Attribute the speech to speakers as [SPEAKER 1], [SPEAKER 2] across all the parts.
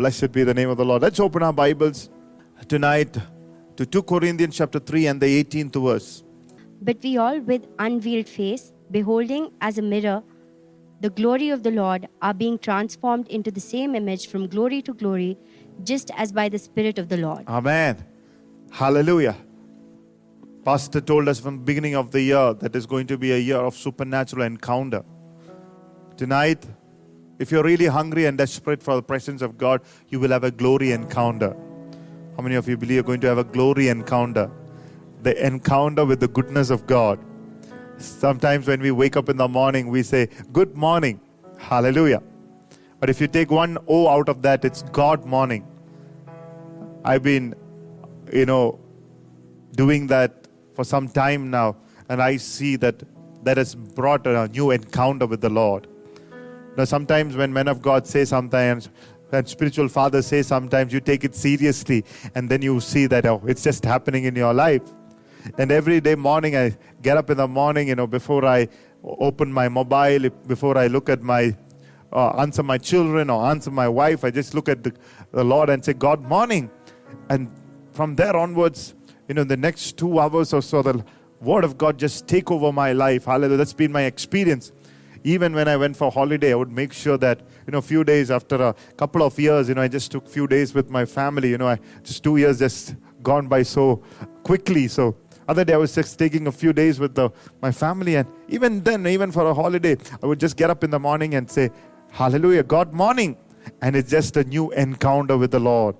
[SPEAKER 1] Blessed be the name of the Lord. Let's open our Bibles tonight to 2 Corinthians chapter 3 and the 18th verse.
[SPEAKER 2] But we all, with unveiled face, beholding as a mirror the glory of the Lord, are being transformed into the same image from glory to glory, just as by the Spirit of the Lord.
[SPEAKER 1] Amen. Hallelujah. Pastor told us from the beginning of the year that is going to be a year of supernatural encounter. Tonight, if you're really hungry and desperate for the presence of God, you will have a glory encounter. How many of you believe you're going to have a glory encounter? The encounter with the goodness of God. Sometimes when we wake up in the morning, we say, Good morning. Hallelujah. But if you take one O out of that, it's God morning. I've been, you know, doing that for some time now, and I see that that has brought a new encounter with the Lord. Now, sometimes when men of God say sometimes, when spiritual fathers say sometimes, you take it seriously, and then you see that oh, it's just happening in your life. And every day morning, I get up in the morning, you know, before I open my mobile, before I look at my uh, answer my children or answer my wife, I just look at the, the Lord and say, God, morning. And from there onwards, you know, the next two hours or so, the Word of God just take over my life. Hallelujah. That's been my experience. Even when I went for holiday, I would make sure that, you know, a few days after a couple of years, you know, I just took few days with my family. You know, I just two years just gone by so quickly. So other day I was just taking a few days with the, my family, and even then, even for a holiday, I would just get up in the morning and say, Hallelujah, God morning. And it's just a new encounter with the Lord.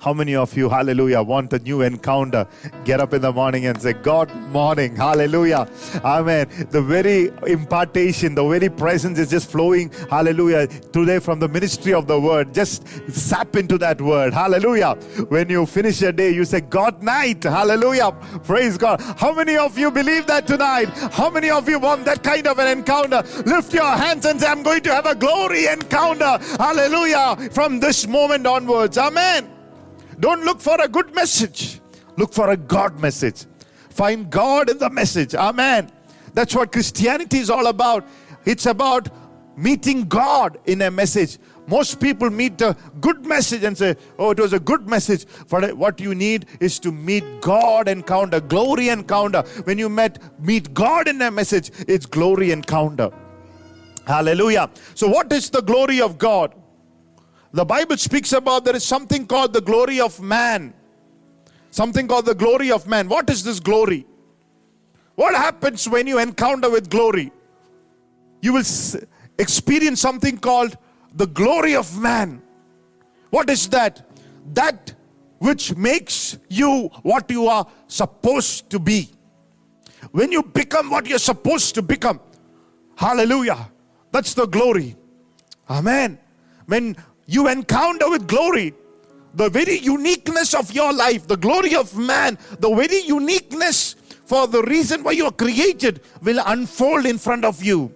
[SPEAKER 1] How many of you, hallelujah, want a new encounter? Get up in the morning and say, God, morning, hallelujah, amen. The very impartation, the very presence is just flowing, hallelujah, today from the ministry of the word. Just sap into that word, hallelujah. When you finish your day, you say, God night, hallelujah, praise God. How many of you believe that tonight? How many of you want that kind of an encounter? Lift your hands and say, I'm going to have a glory encounter, hallelujah, from this moment onwards, amen. Don't look for a good message. Look for a God message. Find God in the message. Amen. That's what Christianity is all about. It's about meeting God in a message. Most people meet a good message and say, Oh, it was a good message. For what you need is to meet God encounter, glory encounter. When you met meet God in a message, it's glory encounter. Hallelujah. So, what is the glory of God? The Bible speaks about there is something called the glory of man. Something called the glory of man. What is this glory? What happens when you encounter with glory? You will experience something called the glory of man. What is that? That which makes you what you are supposed to be. When you become what you're supposed to become, hallelujah, that's the glory. Amen. When you encounter with glory, the very uniqueness of your life, the glory of man, the very uniqueness for the reason why you are created will unfold in front of you.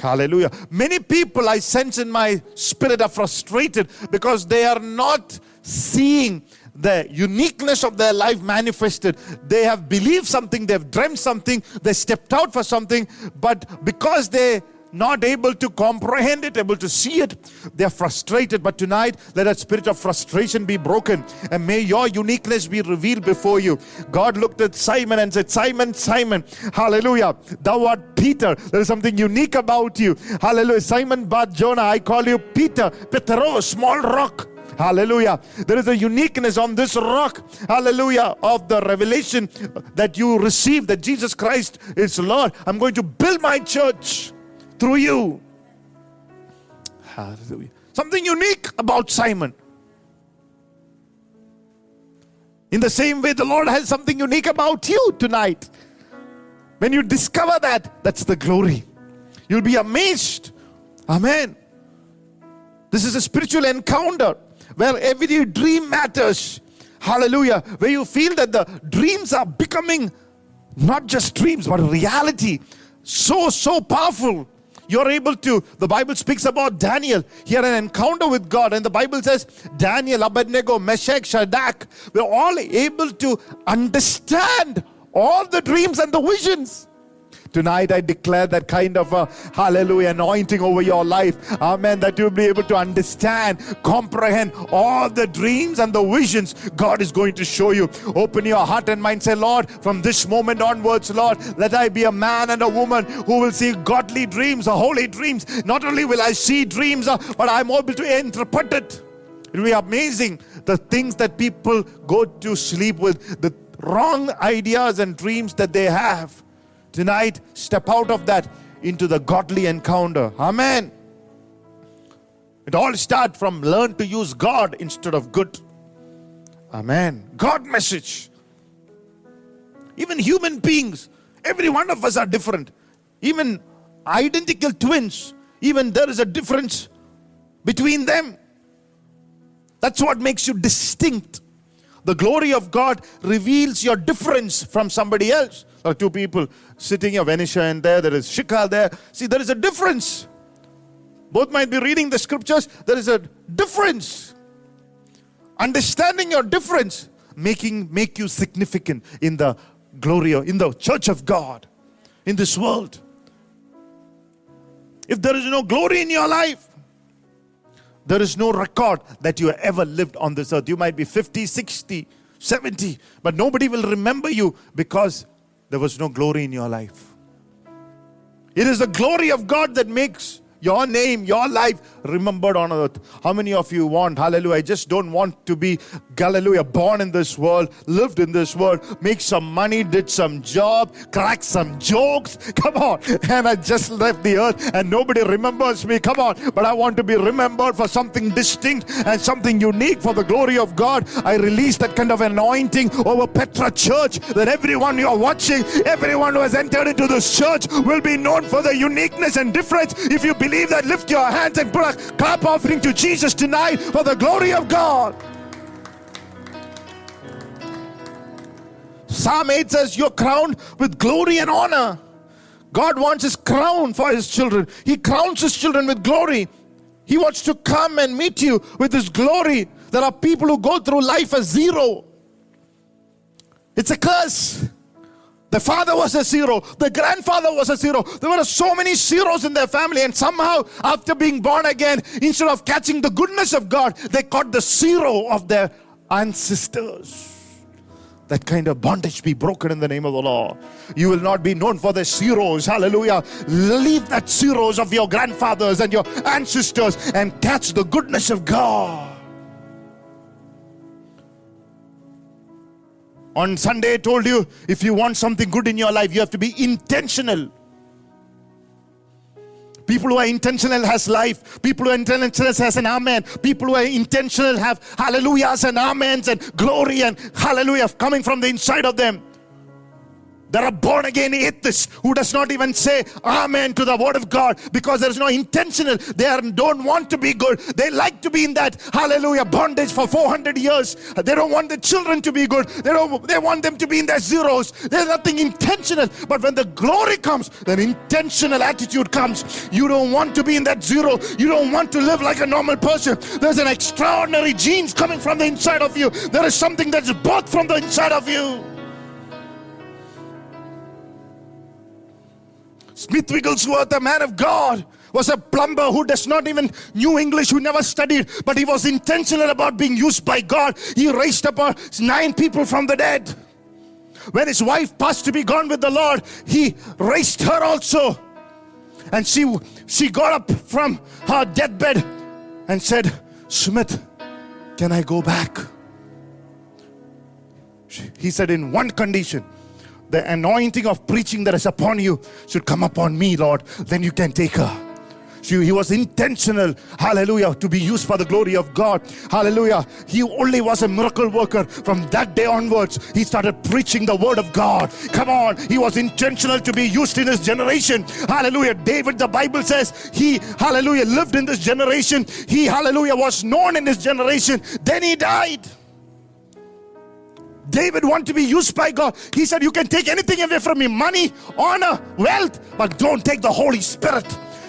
[SPEAKER 1] Hallelujah. Many people I sense in my spirit are frustrated because they are not seeing the uniqueness of their life manifested. They have believed something, they've dreamt something, they stepped out for something, but because they not able to comprehend it, able to see it. They're frustrated. But tonight, let that spirit of frustration be broken and may your uniqueness be revealed before you. God looked at Simon and said, Simon, Simon, hallelujah, thou art Peter. There is something unique about you. Hallelujah. Simon Bar Jonah, I call you Peter, Petero, small rock. Hallelujah. There is a uniqueness on this rock. Hallelujah. Of the revelation that you receive that Jesus Christ is Lord. I'm going to build my church through you. Hallelujah. Something unique about Simon. In the same way, the Lord has something unique about you tonight. When you discover that, that's the glory. You'll be amazed. Amen. This is a spiritual encounter where every dream matters. Hallelujah. Where you feel that the dreams are becoming not just dreams, but reality. So, so powerful you're able to. The Bible speaks about Daniel. He had an encounter with God, and the Bible says Daniel, Abednego, Meshach, Shadrach were all able to understand all the dreams and the visions. Tonight, I declare that kind of a hallelujah anointing over your life. Amen. That you'll be able to understand, comprehend all the dreams and the visions God is going to show you. Open your heart and mind. Say, Lord, from this moment onwards, Lord, let I be a man and a woman who will see godly dreams, holy dreams. Not only will I see dreams, uh, but I'm able to interpret it. It will be amazing the things that people go to sleep with, the wrong ideas and dreams that they have. Tonight, step out of that into the godly encounter. Amen. It all starts from learn to use God instead of good. Amen. God message. Even human beings, every one of us are different. Even identical twins, even there is a difference between them. That's what makes you distinct. The glory of God reveals your difference from somebody else. Are two people sitting here, Venisha and there, there is Shika there. See, there is a difference. Both might be reading the scriptures, there is a difference. Understanding your difference, making make you significant in the glory in the church of God, in this world. If there is no glory in your life, there is no record that you ever lived on this earth. You might be 50, 60, 70, but nobody will remember you because there was no glory in your life. It is the glory of God that makes your name, your life remembered on earth. How many of you want, hallelujah? I just don't want to be, hallelujah, born in this world, lived in this world, make some money, did some job, crack some jokes. Come on. And I just left the earth and nobody remembers me. Come on. But I want to be remembered for something distinct and something unique for the glory of God. I release that kind of anointing over Petra Church that everyone you're watching, everyone who has entered into this church will be known for the uniqueness and difference. If you believe that, lift your hands and put a clap offering to Jesus tonight for the glory of God. Psalm 8 says, You're crowned with glory and honor. God wants his crown for his children. He crowns his children with glory. He wants to come and meet you with his glory. There are people who go through life as zero. It's a curse. The father was a zero. The grandfather was a zero. There were so many zeros in their family, and somehow, after being born again, instead of catching the goodness of God, they caught the zero of their ancestors. That kind of bondage be broken in the name of the Lord. You will not be known for the zeros. Hallelujah. Leave that zeros of your grandfathers and your ancestors and catch the goodness of God. On Sunday, I told you if you want something good in your life, you have to be intentional. People who are intentional has life. People who are intentional has an amen. People who are intentional have hallelujahs and amens and glory and hallelujah coming from the inside of them. There are born again atheists who does not even say amen to the word of God because there is no intentional. They are, don't want to be good. They like to be in that hallelujah bondage for 400 years. They don't want the children to be good. They don't. They want them to be in their zeros. There's nothing intentional. But when the glory comes, then intentional attitude comes. You don't want to be in that zero. You don't want to live like a normal person. There's an extraordinary genes coming from the inside of you. There is something that's birthed from the inside of you. Smith Wigglesworth, a man of God, was a plumber who does not even knew English, who never studied, but he was intentional about being used by God. He raised up nine people from the dead. When his wife passed to be gone with the Lord, he raised her also. And she she got up from her deathbed and said, Smith, can I go back? He said, in one condition the anointing of preaching that is upon you should come upon me, Lord. Then you can take her. So he was intentional, hallelujah, to be used for the glory of God. Hallelujah. He only was a miracle worker. From that day onwards, he started preaching the word of God. Come on. He was intentional to be used in his generation. Hallelujah. David, the Bible says, he, hallelujah, lived in this generation. He, hallelujah, was known in his generation. Then he died. David wanted to be used by God. He said, You can take anything away from me money, honor, wealth, but don't take the Holy Spirit.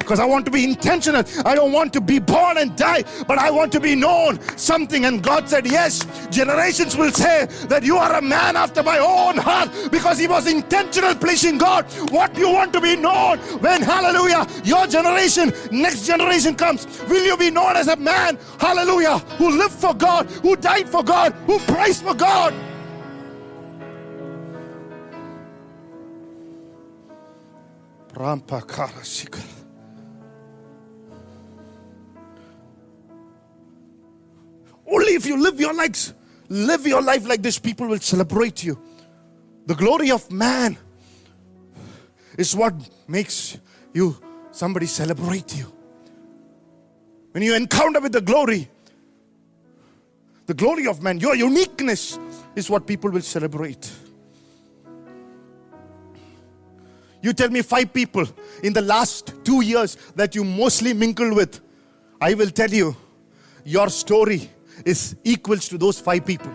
[SPEAKER 1] because I want to be intentional. I don't want to be born and die, but I want to be known something. And God said, Yes, generations will say that you are a man after my own heart because he was intentional pleasing God. What you want to be known when, hallelujah, your generation, next generation comes, will you be known as a man, hallelujah, who lived for God, who died for God, who prayed for God? Rampakara Sikara. Only if you live your lives, live your life like this, people will celebrate you. The glory of man is what makes you somebody celebrate you. When you encounter with the glory, the glory of man, your uniqueness is what people will celebrate. You tell me five people in the last two years that you mostly mingled with. I will tell you, your story is equals to those five people.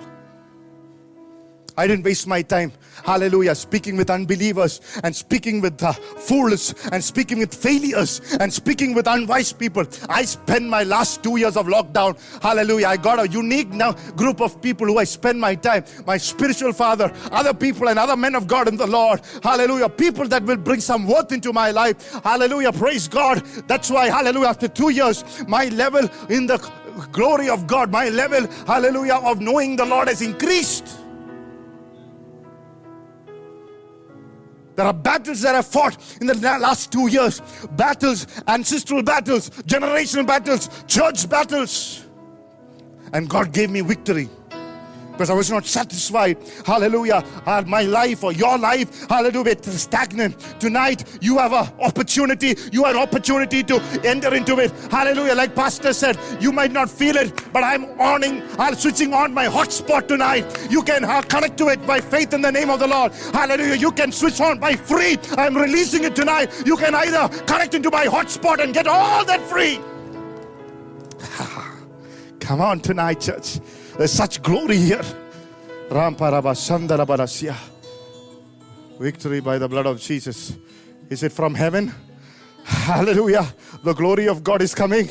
[SPEAKER 1] I didn't waste my time, hallelujah, speaking with unbelievers and speaking with uh, fools and speaking with failures and speaking with unwise people. I spent my last two years of lockdown, hallelujah. I got a unique now group of people who I spend my time, my spiritual father, other people, and other men of God in the Lord, hallelujah. People that will bring some worth into my life, hallelujah. Praise God. That's why, hallelujah, after two years, my level in the glory of God, my level, hallelujah, of knowing the Lord has increased. There are battles that I've fought in the last two years battles, ancestral battles, generational battles, church battles. And God gave me victory because I was not satisfied. Hallelujah. My life or your life, hallelujah, it is stagnant. Tonight, you have an opportunity. You have an opportunity to enter into it. Hallelujah. Like Pastor said, you might not feel it, but I'm owning, I'm switching on my hotspot tonight. You can uh, connect to it by faith in the name of the Lord. Hallelujah. You can switch on by free. I'm releasing it tonight. You can either connect into my hotspot and get all that free. Come on tonight, church. There's such glory here. Victory by the blood of Jesus. Is it from heaven? Hallelujah. The glory of God is coming.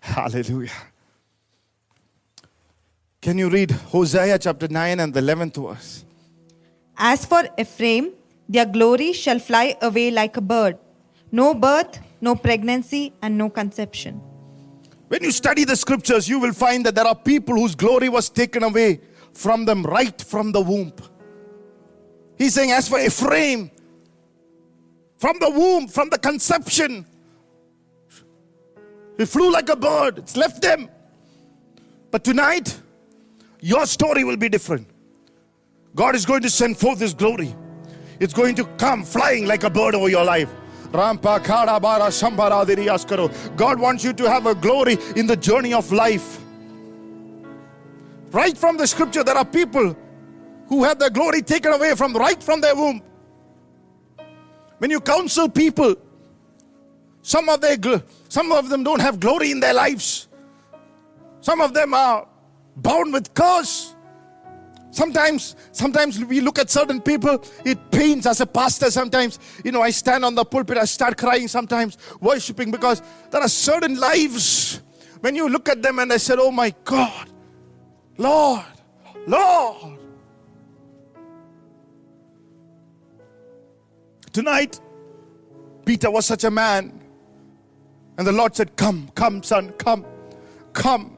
[SPEAKER 1] Hallelujah. Can you read Hosea chapter 9 and the 11th verse?
[SPEAKER 3] As for Ephraim, their glory shall fly away like a bird. No birth, no pregnancy, and no conception.
[SPEAKER 1] When you study the scriptures, you will find that there are people whose glory was taken away from them right from the womb. He's saying, as for Ephraim, from the womb, from the conception, he flew like a bird. It's left them. But tonight, your story will be different. God is going to send forth His glory. It's going to come flying like a bird over your life. God wants you to have a glory in the journey of life. Right from the scripture, there are people who had their glory taken away from right from their womb. When you counsel people, some of their some of them don't have glory in their lives. Some of them are bound with curse. Sometimes, sometimes we look at certain people, it pains as a pastor. Sometimes, you know, I stand on the pulpit, I start crying sometimes, worshiping because there are certain lives when you look at them and I said, Oh my God, Lord, Lord. Tonight, Peter was such a man. And the Lord said, Come, come, son, come, come,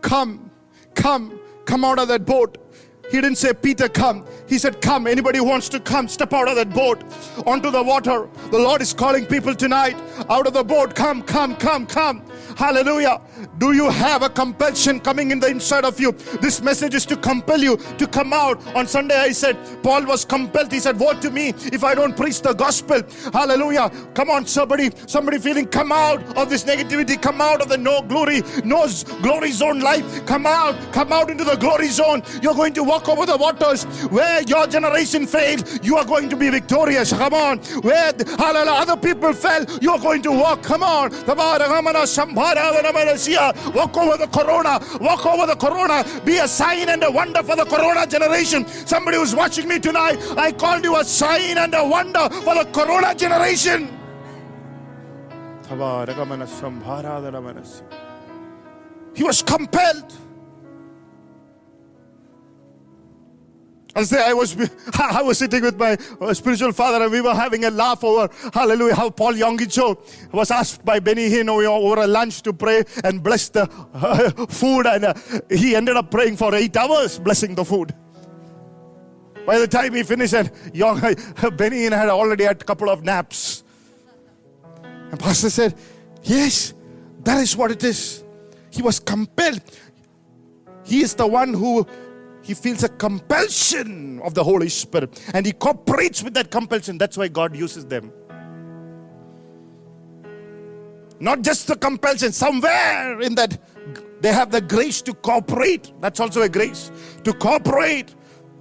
[SPEAKER 1] come, come, come out of that boat. He didn't say, Peter, come. He said, Come. Anybody wants to come, step out of that boat onto the water. The Lord is calling people tonight out of the boat. Come, come, come, come. Hallelujah. Do you have a compulsion coming in the inside of you? This message is to compel you to come out. On Sunday, I said, Paul was compelled. He said, What to me if I don't preach the gospel? Hallelujah. Come on, somebody, somebody feeling, come out of this negativity, come out of the no glory, no glory zone life. Come out, come out into the glory zone. You're going to walk over the waters where your generation failed, you are going to be victorious. Come on. Where hallelujah, other people fell, you are going to walk. Come on. Walk over the corona. Walk over the corona. Be a sign and a wonder for the corona generation. Somebody who's watching me tonight, I called you a sign and a wonder for the corona generation. He was compelled. As I was, I was sitting with my uh, spiritual father and we were having a laugh over, hallelujah, how Paul Yonggi was asked by Benny Hinn over a lunch to pray and bless the uh, food and uh, he ended up praying for eight hours, blessing the food. By the time he finished, and young, Benny Hinn had already had a couple of naps. And Pastor said, Yes, that is what it is. He was compelled. He is the one who he feels a compulsion of the Holy Spirit and he cooperates with that compulsion. That's why God uses them. Not just the compulsion, somewhere in that they have the grace to cooperate. That's also a grace to cooperate.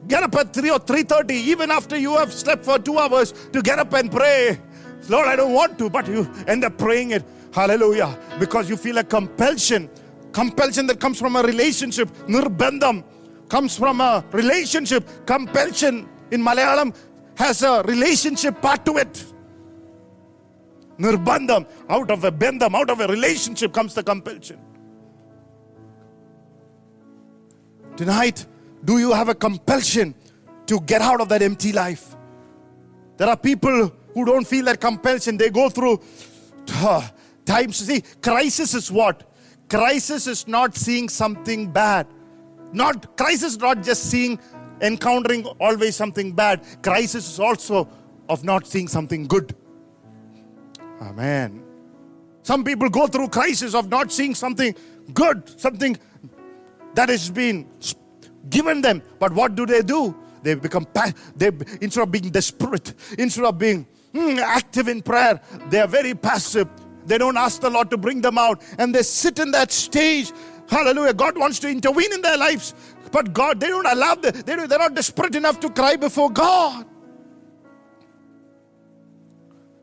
[SPEAKER 1] Get up at 3 or 3:30, even after you have slept for two hours, to get up and pray. Lord, I don't want to, but you end up praying it. Hallelujah. Because you feel a compulsion. Compulsion that comes from a relationship. Nirbandham comes from a relationship. Compulsion in Malayalam has a relationship part to it. Nirbandham, out of a bandham, out of a relationship comes the compulsion. Tonight, do you have a compulsion to get out of that empty life? There are people who don't feel that compulsion. They go through uh, times. See, crisis is what? Crisis is not seeing something bad. Not crisis not just seeing encountering always something bad. Crisis is also of not seeing something good. Amen. Some people go through crisis of not seeing something good, something that has been given them. But what do they do? They become they instead of being desperate, instead of being mm, active in prayer, they are very passive. They don't ask the Lord to bring them out, and they sit in that stage Hallelujah. God wants to intervene in their lives. But God, they don't allow them, they don't, they're not desperate enough to cry before God.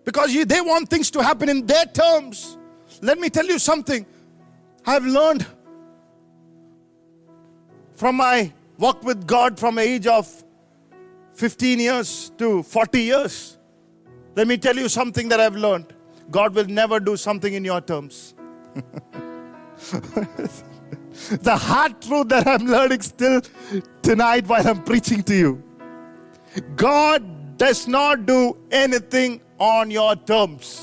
[SPEAKER 1] Because they want things to happen in their terms. Let me tell you something. I've learned from my walk with God from age of 15 years to 40 years. Let me tell you something that I've learned. God will never do something in your terms. the hard truth that I'm learning still tonight while I'm preaching to you. God does not do anything on your terms.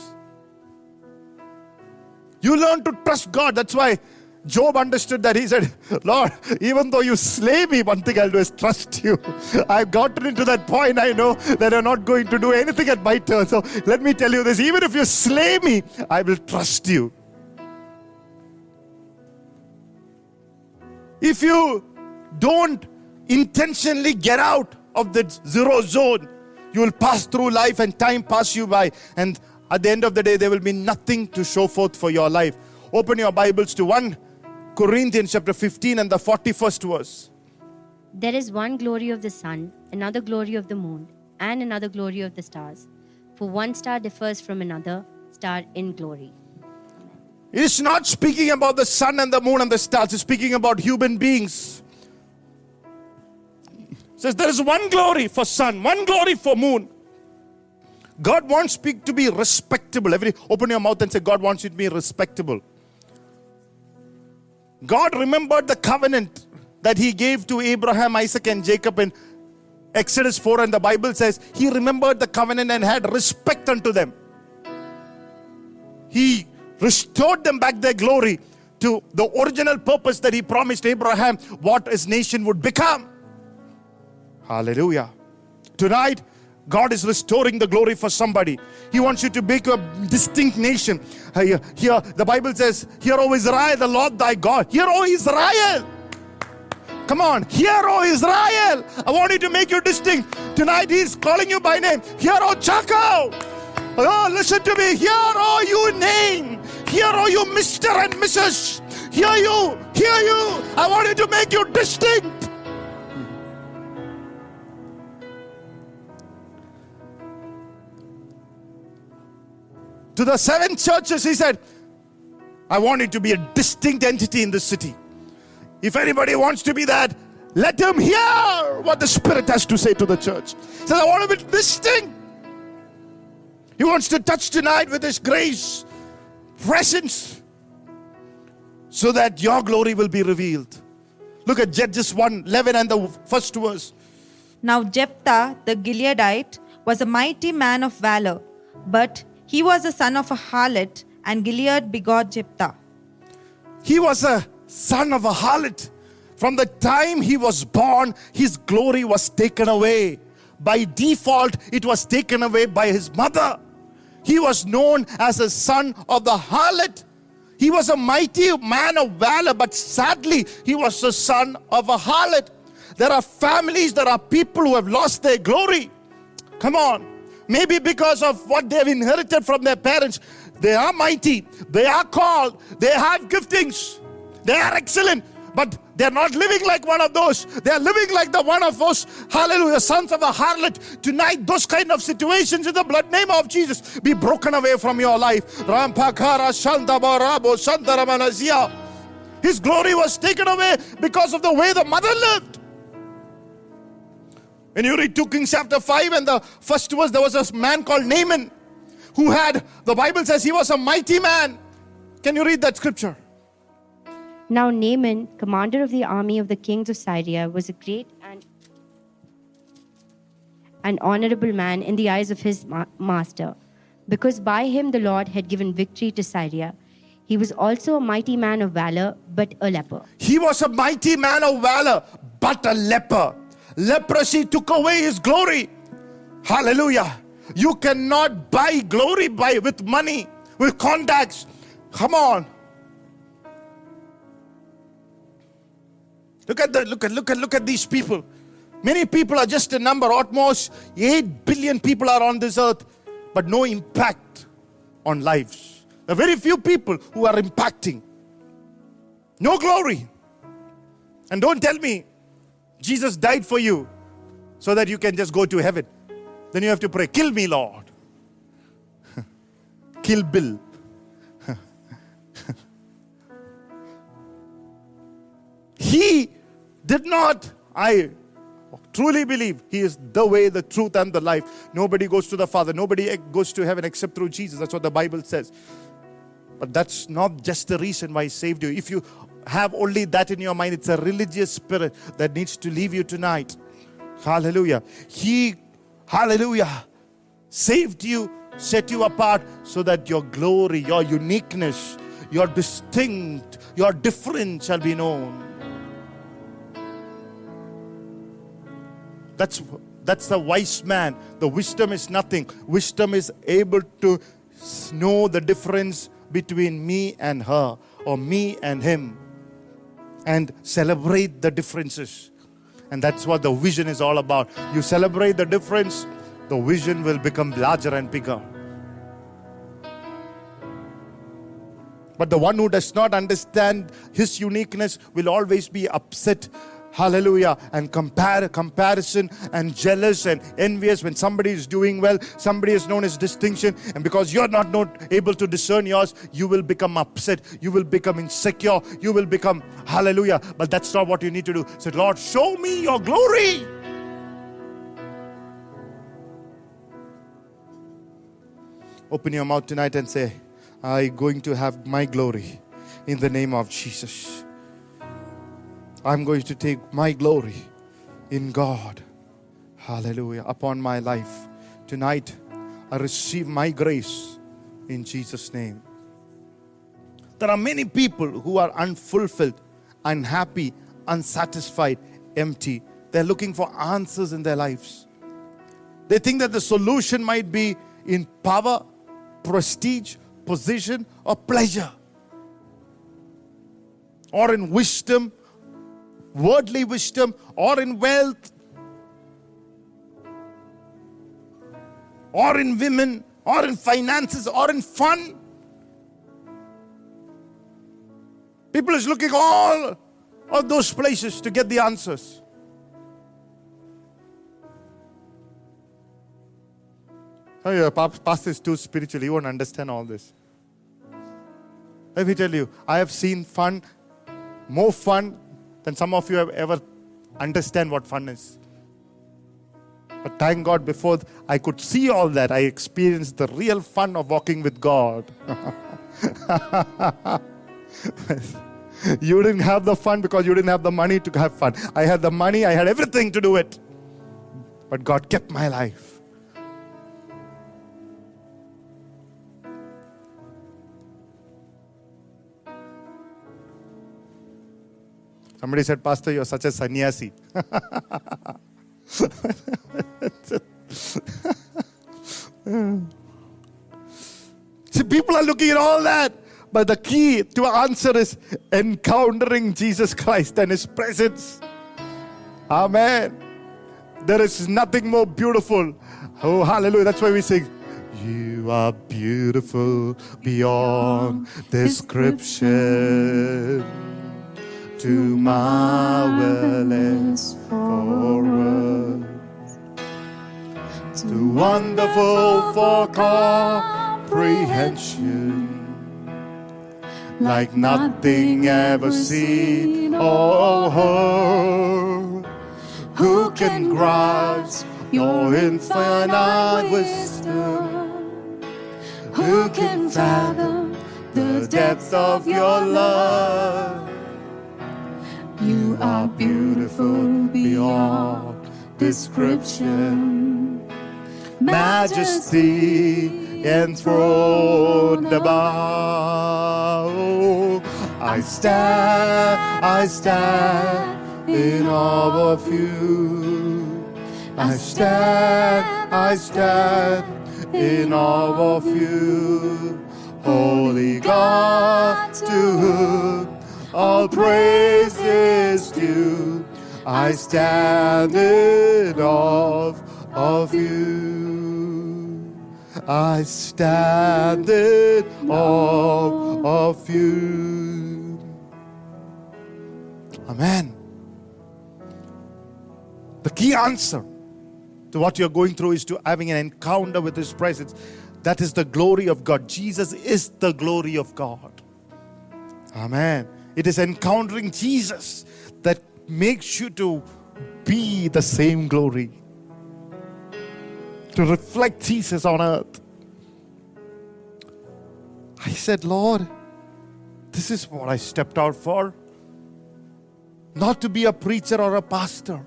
[SPEAKER 1] You learn to trust God. That's why Job understood that. He said, Lord, even though you slay me, one thing I'll do is trust you. I've gotten into that point. I know that you're not going to do anything at my turn. So let me tell you this even if you slay me, I will trust you. If you don't intentionally get out of the zero zone, you will pass through life and time pass you by. And at the end of the day, there will be nothing to show forth for your life. Open your Bibles to 1 Corinthians chapter 15 and the 41st verse.
[SPEAKER 2] There is one glory of the sun, another glory of the moon, and another glory of the stars. For one star differs from another star in glory.
[SPEAKER 1] It's not speaking about the sun and the moon and the stars, it's speaking about human beings. It says there is one glory for sun, one glory for moon. God wants speak to be respectable. Every open your mouth and say, God wants you to be respectable. God remembered the covenant that He gave to Abraham, Isaac, and Jacob in Exodus 4, and the Bible says He remembered the covenant and had respect unto them. He restored them back their glory to the original purpose that he promised Abraham what his nation would become. Hallelujah. Tonight, God is restoring the glory for somebody. He wants you to make a distinct nation. Uh, here, here the Bible says, Hear, O Israel, the Lord thy God. Hear, O Israel. Come on, hear, O Israel. I want you to make you distinct. Tonight, He's calling you by name. Hear, O Chaco. Oh, listen to me. Hear, O you name. Here are you, Mr. and Mrs. Hear you, hear you. I wanted to make you distinct. To the seven churches, he said, I want it to be a distinct entity in this city. If anybody wants to be that, let them hear what the Spirit has to say to the church. He says, I want to be distinct. He wants to touch tonight with His grace presence, so that your glory will be revealed. Look at Judges 1 11 and the first verse.
[SPEAKER 3] Now Jephthah the Gileadite was a mighty man of valor, but he was the son of a harlot, and Gilead begot Jephthah.
[SPEAKER 1] He was a son of a harlot. From the time he was born, his glory was taken away. By default, it was taken away by his mother. He was known as a son of the harlot. He was a mighty man of valor, but sadly, he was the son of a harlot. There are families, there are people who have lost their glory. Come on. Maybe because of what they've inherited from their parents. They are mighty, they are called, they have giftings, they are excellent, but they're not living like one of those. They're living like the one of those, hallelujah, sons of a harlot. Tonight, those kind of situations in the blood name of Jesus be broken away from your life. Rampakara Shandabarabo Shandaramanazia. His glory was taken away because of the way the mother lived. When you read 2 Kings chapter 5 and the first verse, there was a man called Naaman who had, the Bible says he was a mighty man. Can you read that scripture?
[SPEAKER 2] Now Naaman, commander of the army of the kings of Syria, was a great and an honorable man in the eyes of his ma- master, because by him the Lord had given victory to Syria. He was also a mighty man of valor, but a leper.
[SPEAKER 1] He was a mighty man of valor, but a leper. Leprosy took away his glory. Hallelujah. You cannot buy glory by with money, with contacts. Come on. Look at the look at look at look at these people. Many people are just a number. At most 8 billion people are on this earth, but no impact on lives. There are very few people who are impacting. No glory. And don't tell me Jesus died for you so that you can just go to heaven. Then you have to pray, Kill me, Lord. Kill Bill. he did not, I truly believe He is the way, the truth, and the life. Nobody goes to the Father, nobody goes to heaven except through Jesus. That's what the Bible says. But that's not just the reason why He saved you. If you have only that in your mind, it's a religious spirit that needs to leave you tonight. Hallelujah. He, hallelujah, saved you, set you apart so that your glory, your uniqueness, your distinct, your different shall be known. That's that's the wise man. The wisdom is nothing. Wisdom is able to know the difference between me and her or me and him and celebrate the differences. And that's what the vision is all about. You celebrate the difference, the vision will become larger and bigger. But the one who does not understand his uniqueness will always be upset. Hallelujah. And compare comparison and jealous and envious when somebody is doing well, somebody is known as distinction, and because you're not, not able to discern yours, you will become upset, you will become insecure, you will become hallelujah. But that's not what you need to do. Say, Lord, show me your glory. Open your mouth tonight and say, I'm going to have my glory in the name of Jesus. I'm going to take my glory in God. Hallelujah. Upon my life. Tonight, I receive my grace in Jesus' name. There are many people who are unfulfilled, unhappy, unsatisfied, empty. They're looking for answers in their lives. They think that the solution might be in power, prestige, position, or pleasure, or in wisdom, worldly wisdom, or in wealth, or in women, or in finances, or in fun. People is looking all of those places to get the answers. Oh, yeah, pa- pastor is too spiritual. He won't understand all this. Let me tell you, I have seen fun, more fun than some of you have ever understand what fun is. But thank God, before I could see all that, I experienced the real fun of walking with God. you didn't have the fun because you didn't have the money to have fun. I had the money, I had everything to do it. But God kept my life. Somebody said, Pastor, you're such a sannyasi. See, people are looking at all that, but the key to answer is encountering Jesus Christ and His presence. Amen. There is nothing more beautiful. Oh, hallelujah. That's why we sing. You are beautiful beyond description, too marvelous for words, too wonderful for comprehension, like nothing ever seen or heard. Who can grasp your infinite wisdom? Who can fathom the depth of your love? Are beautiful beyond description. Majesty enthroned above. I stand, I stand in awe of you. I stand, I stand in awe of you. Holy God, to whom all praise is due. I stand in awe of you. I stand in awe of you. Amen. The key answer to what you're going through is to having an encounter with His presence. That is the glory of God. Jesus is the glory of God. Amen. It is encountering Jesus that makes you to be the same glory, to reflect Jesus on earth. I said, Lord, this is what I stepped out for. Not to be a preacher or a pastor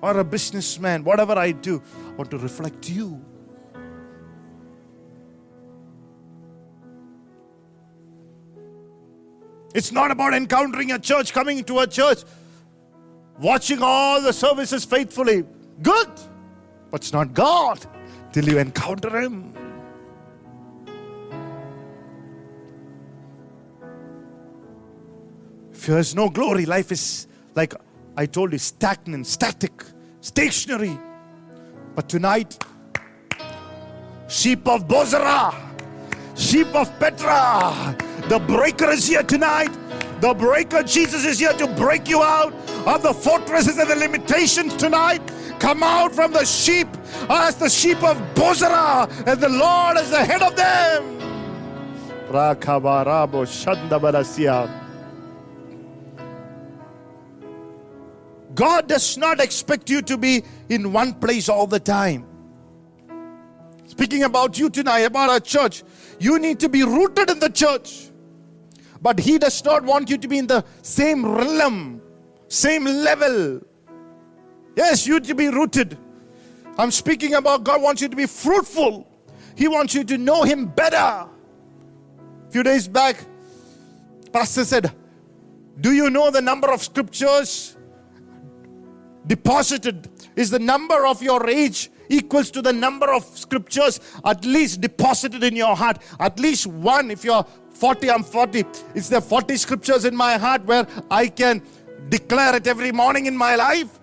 [SPEAKER 1] or a businessman, whatever I do, I want to reflect you. It's not about encountering a church, coming to a church, watching all the services faithfully. Good, but it's not God till you encounter Him. If there's no glory, life is like I told you, stagnant, static, stationary. But tonight, sheep of Bozrah, sheep of Petra, the breaker is here tonight. The breaker, Jesus, is here to break you out of the fortresses and the limitations tonight. Come out from the sheep as the sheep of Bozrah, and the Lord is the head of them. God does not expect you to be in one place all the time. Speaking about you tonight, about our church, you need to be rooted in the church. But He does not want you to be in the same realm, same level. Yes, you to be rooted. I'm speaking about God wants you to be fruitful. He wants you to know Him better. A few days back, Pastor said, Do you know the number of scriptures deposited? Is the number of your age equals to the number of scriptures at least deposited in your heart? At least one. If you're 40, I'm 40. It's the 40 scriptures in my heart where I can declare it every morning in my life?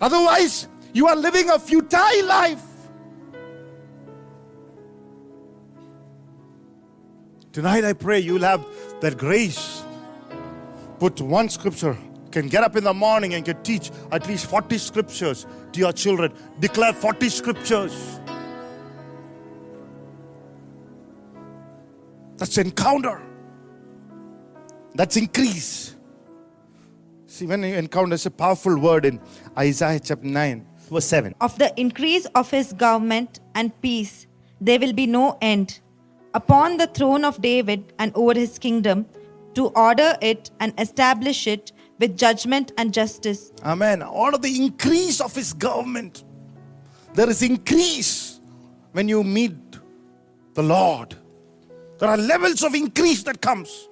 [SPEAKER 1] Otherwise, you are living a futile life. Tonight, I pray you'll have that grace. Put one scripture can get up in the morning and can teach at least 40 scriptures to your children. Declare 40 scriptures. That's encounter. That's increase. See, when you encounter, it's a powerful word in Isaiah chapter 9, verse 7.
[SPEAKER 3] Of the increase of his government and peace, there will be no end. Upon the throne of David and over his kingdom, to order it and establish it with judgment and justice.
[SPEAKER 1] Amen. All of the increase of his government. There is increase when you meet the Lord. There are levels of increase that comes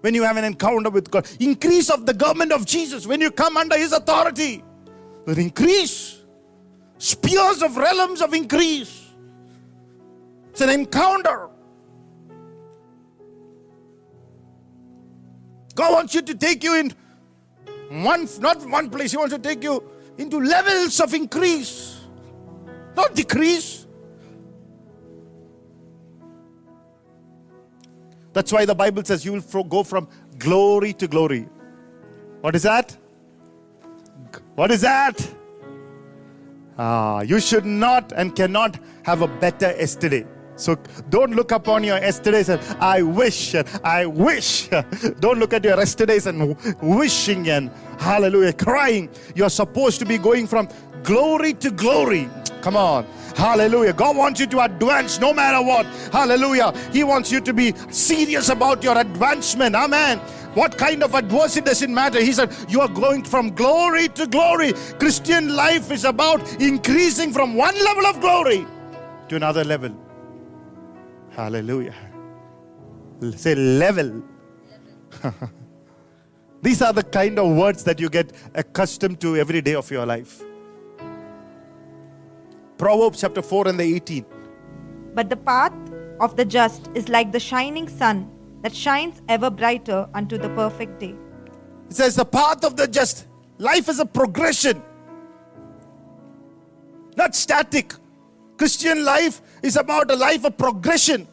[SPEAKER 1] when you have an encounter with God. Increase of the government of Jesus when you come under his authority. There increase. Spears of realms of increase. It's an encounter. God wants you to take you in one, not one place, He wants to take you into levels of increase, not decrease. That's why the Bible says you will go from glory to glory. What is that? What is that? Ah, you should not and cannot have a better yesterday. So don't look upon your yesterdays and I wish, and I wish. Don't look at your yesterdays and wishing and hallelujah, crying. You're supposed to be going from glory to glory. Come on. Hallelujah. God wants you to advance no matter what. Hallelujah. He wants you to be serious about your advancement. Amen. What kind of adversity doesn't matter. He said, You are going from glory to glory. Christian life is about increasing from one level of glory to another level. Hallelujah. Say level. These are the kind of words that you get accustomed to every day of your life. Proverbs chapter 4 and the 18.
[SPEAKER 3] But the path of the just is like the shining sun that shines ever brighter unto the perfect day.
[SPEAKER 1] It says the path of the just. Life is a progression, not static. Christian life is about a life of progression.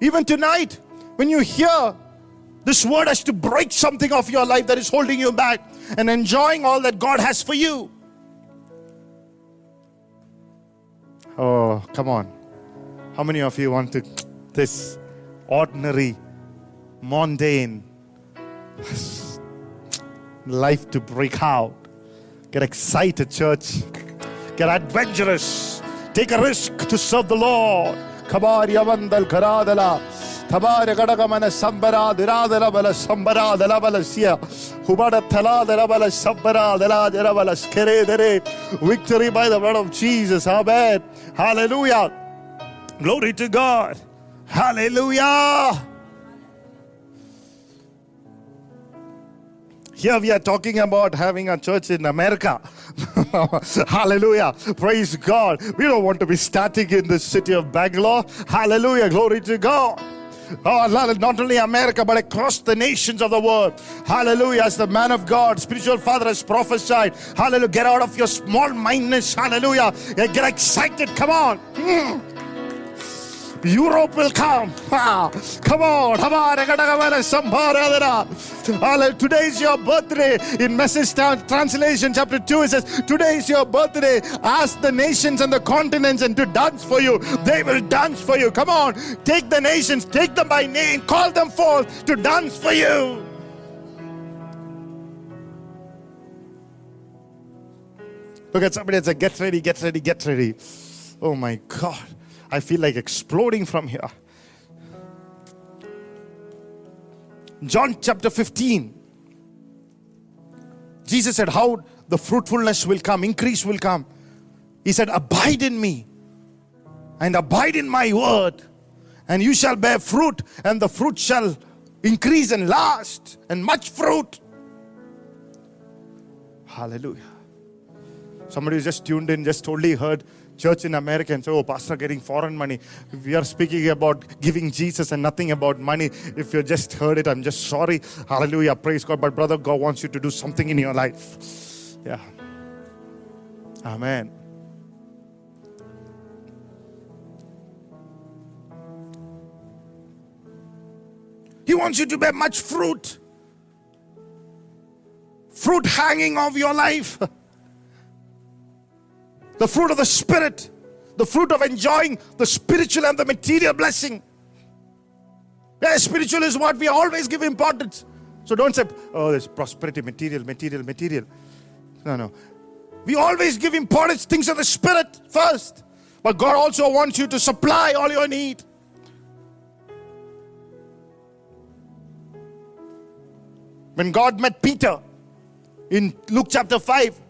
[SPEAKER 1] Even tonight, when you hear this word has to break something of your life that is holding you back and enjoying all that God has for you. Oh, come on. How many of you want to this ordinary, mundane life to break out? Get excited, church. Get adventurous. Take a risk to serve the Lord. Kabari Yavandal Karadala. Sambara Dala Dala Bala Skere Dere. Victory by the blood of Jesus. Amen. Hallelujah. Glory to God. Hallelujah. Here we are talking about having a church in America. Hallelujah. Praise God. We don't want to be static in the city of Bangalore. Hallelujah. Glory to God. Oh, not only America, but across the nations of the world. Hallelujah. As the man of God, spiritual father has prophesied. Hallelujah. Get out of your small mindedness. Hallelujah. Get excited. Come on. Mm. Europe will come. Ah, come on. Today is your birthday. In Message Translation, chapter 2, it says, Today is your birthday. Ask the nations and the continents and to dance for you. They will dance for you. Come on. Take the nations, take them by name, call them forth to dance for you. Look at somebody and say, Get ready, get ready, get ready. Oh my God. I feel like exploding from here. John chapter 15. Jesus said, How the fruitfulness will come, increase will come. He said, Abide in me and abide in my word, and you shall bear fruit, and the fruit shall increase and last, and much fruit. Hallelujah. Somebody who just tuned in, just only heard church in America and say, oh, pastor getting foreign money. We are speaking about giving Jesus and nothing about money. If you just heard it, I'm just sorry. Hallelujah. Praise God. But brother, God wants you to do something in your life. Yeah. Amen. He wants you to bear much fruit. fruit hanging off your life. The fruit of the Spirit, the fruit of enjoying the spiritual and the material blessing. Yeah, spiritual is what we always give importance. So don't say, oh, there's prosperity, material, material, material. No, no. We always give importance things of the Spirit first. But God also wants you to supply all your need. When God met Peter in Luke chapter 5,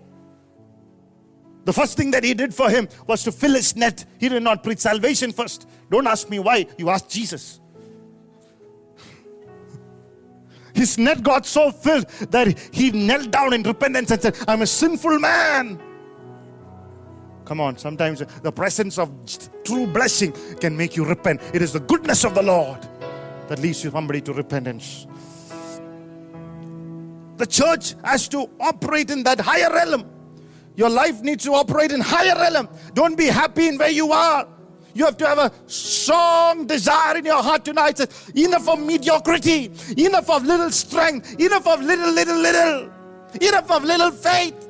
[SPEAKER 1] the first thing that he did for him was to fill his net. He did not preach salvation first. Don't ask me why. You ask Jesus. His net got so filled that he knelt down in repentance and said, I'm a sinful man. Come on, sometimes the presence of true blessing can make you repent. It is the goodness of the Lord that leads you somebody to repentance. The church has to operate in that higher realm. Your life needs to operate in higher realm. Don't be happy in where you are. You have to have a strong desire in your heart tonight. Enough of mediocrity, enough of little strength, enough of little, little, little, enough of little faith.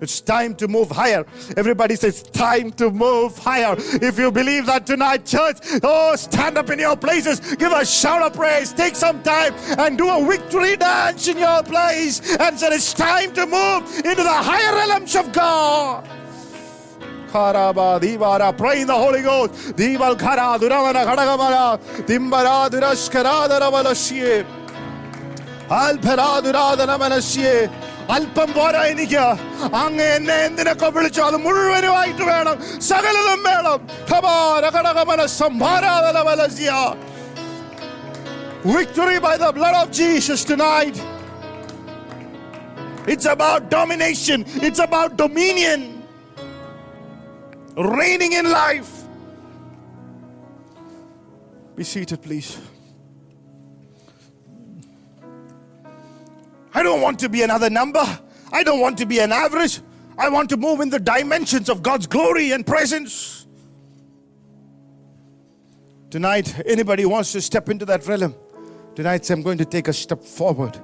[SPEAKER 1] It's time to move higher. Everybody says, time to move higher. If you believe that tonight, church, oh, stand up in your places, give a shout of praise, take some time and do a victory dance in your place and say, it's time to move into the higher realms of God. Pray in the Holy Ghost. അല്പം പോരാ എനിക്ക് അങ്ങ് എന്നെ എന്തിനൊക്കെ വിളിച്ചോ അത് മുഴുവനുമായിട്ട് വേണം സകലതും വേണം Victory by the blood of Jesus tonight. It's about domination. It's about dominion. Reigning in life. Be seated, please. I don't want to be another number. I don't want to be an average. I want to move in the dimensions of God's glory and presence. Tonight, anybody wants to step into that realm, tonight I'm going to take a step forward.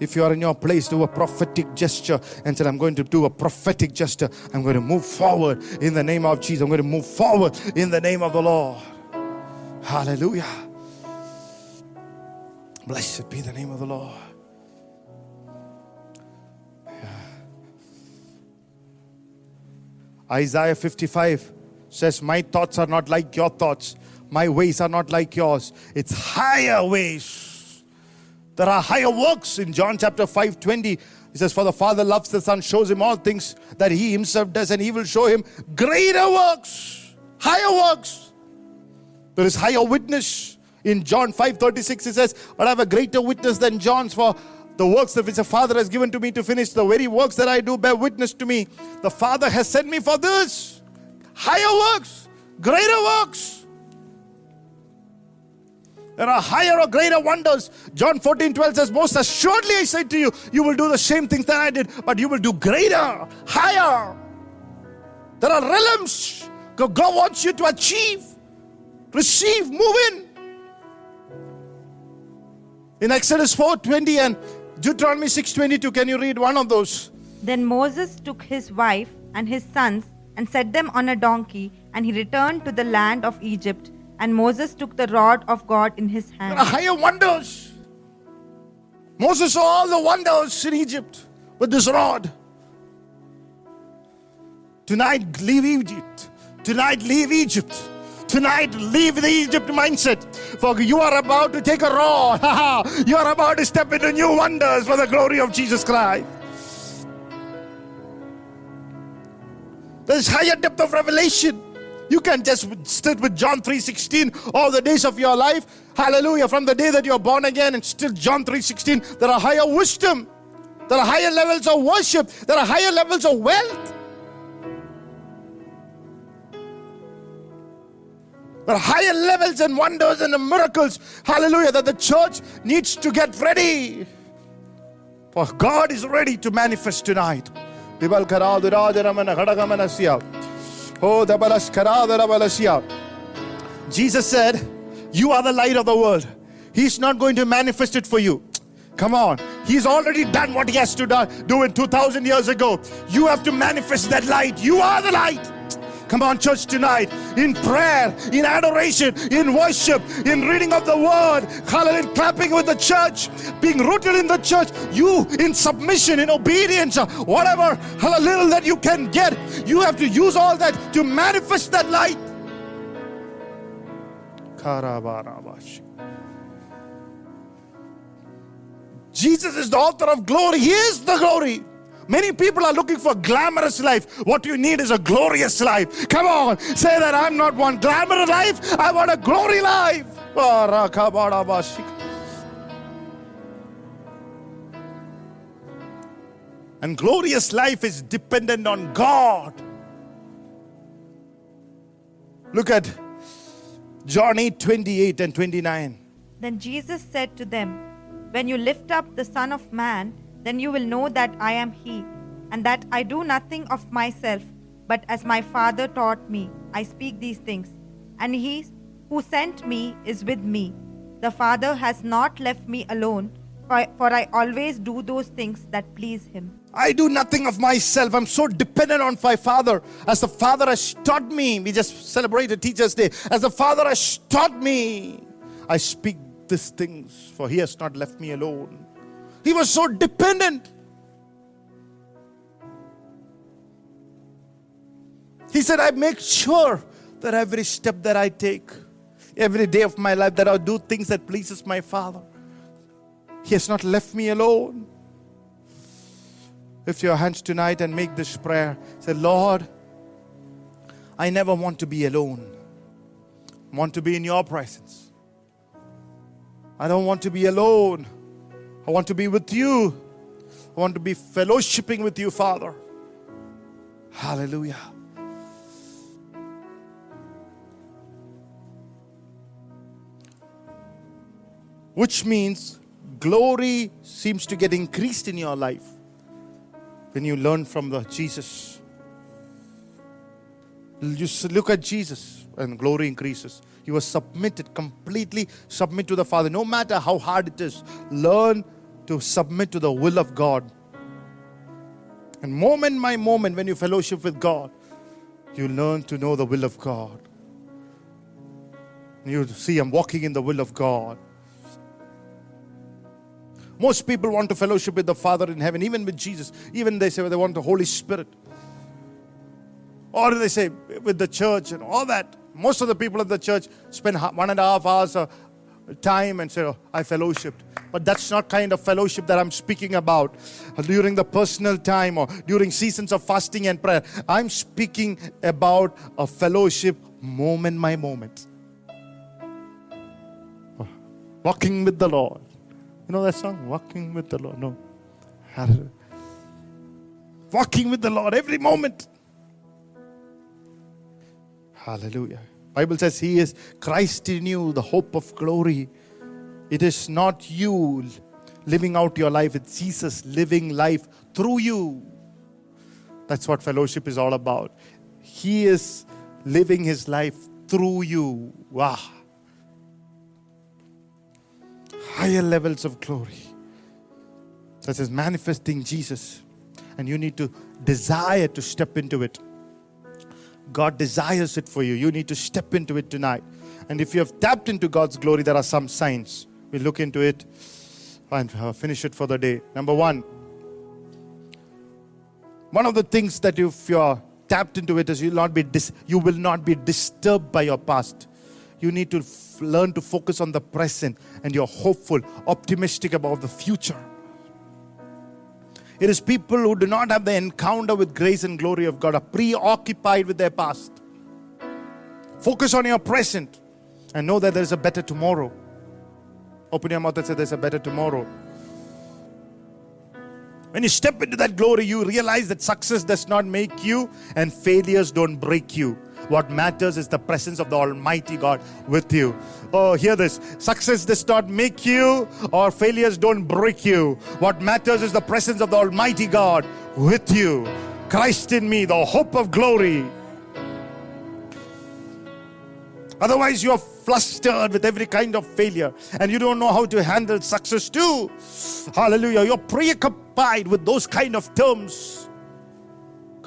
[SPEAKER 1] If you are in your place, do a prophetic gesture and say, I'm going to do a prophetic gesture. I'm going to move forward in the name of Jesus. I'm going to move forward in the name of the Lord. Hallelujah. Blessed be the name of the Lord. Isaiah 55 says, My thoughts are not like your thoughts, my ways are not like yours. It's higher ways. There are higher works in John chapter 5 20. He says, For the Father loves the Son, shows him all things that he himself does, and he will show him greater works, higher works. There is higher witness. In John 5 36, he says, But I have a greater witness than John's, for the works that which the Father has given to me to finish, the very works that I do bear witness to me. The Father has sent me for this. Higher works, greater works. There are higher or greater wonders. John 14 12 says, Most assuredly I say to you, you will do the same things that I did, but you will do greater, higher. There are realms God wants you to achieve, receive, move in. In Exodus 4 20 and Deuteronomy 6:22 can you read one of those?
[SPEAKER 3] Then Moses took his wife and his sons and set them on a donkey and he returned to the land of Egypt and Moses took the rod of God in his hand.
[SPEAKER 1] There are higher wonders. Moses saw all the wonders in Egypt with this rod. Tonight leave Egypt. Tonight leave Egypt. Tonight, leave the Egypt mindset. For you are about to take a rod. you are about to step into new wonders for the glory of Jesus Christ. There's higher depth of revelation. You can just sit with John 3:16 all the days of your life. Hallelujah. From the day that you're born again and still John 3:16, there are higher wisdom. There are higher levels of worship. There are higher levels of wealth. Are higher levels and wonders and miracles, hallelujah, that the church needs to get ready. For God is ready to manifest tonight. Oh, Jesus said, You are the light of the world. He's not going to manifest it for you. Come on. He's already done what he has to do in 2000 years ago. You have to manifest that light. You are the light. Come on, church, tonight. In prayer, in adoration, in worship, in reading of the word, hallelujah, clapping with the church, being rooted in the church. You in submission, in obedience, uh, whatever little that you can get, you have to use all that to manifest that light. Jesus is the author of glory. He is the glory. Many people are looking for glamorous life. What you need is a glorious life. Come on, say that I'm not one glamorous life. I want a glory life. And glorious life is dependent on God. Look at John 8 28 and 29.
[SPEAKER 3] Then Jesus said to them, When you lift up the Son of Man, then you will know that I am He, and that I do nothing of myself, but as my Father taught me, I speak these things. And He who sent me is with me. The Father has not left me alone, for, I always do those things that please Him.
[SPEAKER 1] I do nothing of myself. I'm so dependent on my Father. As the Father has taught me, we just celebrated Teacher's Day. As the Father has taught me, I speak these things, for He has not left me alone. He was so dependent. He said, I make sure that every step that I take, every day of my life, that I do things that pleases my Father. He has not left me alone. Lift your hands tonight and make this prayer. Say, Lord, I never want to be alone. I want to be in your presence. I don't want to be alone. I want to be with you. I want to be fellowshipping with you, Father. Hallelujah. Which means glory seems to get increased in your life when you learn from the Jesus. You look at Jesus and glory increases. You are submitted, completely submit to the Father. No matter how hard it is, learn to submit to the will of God. And moment by moment, when you fellowship with God, you learn to know the will of God. You see, I'm walking in the will of God. Most people want to fellowship with the Father in heaven, even with Jesus. Even they say they want the Holy Spirit. Or they say with the church and all that. Most of the people at the church spend one and a half hours of time and say, oh, I fellowshipped. But that's not kind of fellowship that I'm speaking about during the personal time or during seasons of fasting and prayer. I'm speaking about a fellowship moment by moment. Oh, walking with the Lord. You know that song? Walking with the Lord. No. Walking with the Lord every moment. Hallelujah. Bible says he is Christ in you, the hope of glory. It is not you living out your life, it's Jesus living life through you. That's what fellowship is all about. He is living his life through you. Wow. Higher levels of glory. That is manifesting Jesus. And you need to desire to step into it. God desires it for you. You need to step into it tonight. And if you have tapped into God's glory, there are some signs. We'll look into it and uh, finish it for the day. Number one, one of the things that if you're tapped into it is you'll not be dis- you will not be disturbed by your past. You need to f- learn to focus on the present and you're hopeful, optimistic about the future. It is people who do not have the encounter with grace and glory of God, are preoccupied with their past. Focus on your present and know that there is a better tomorrow. Open your mouth and say, There's a better tomorrow. When you step into that glory, you realize that success does not make you and failures don't break you. What matters is the presence of the Almighty God with you. Oh, hear this. Success does not make you, or failures don't break you. What matters is the presence of the Almighty God with you. Christ in me, the hope of glory. Otherwise, you're flustered with every kind of failure and you don't know how to handle success too. Hallelujah. You're preoccupied with those kind of terms.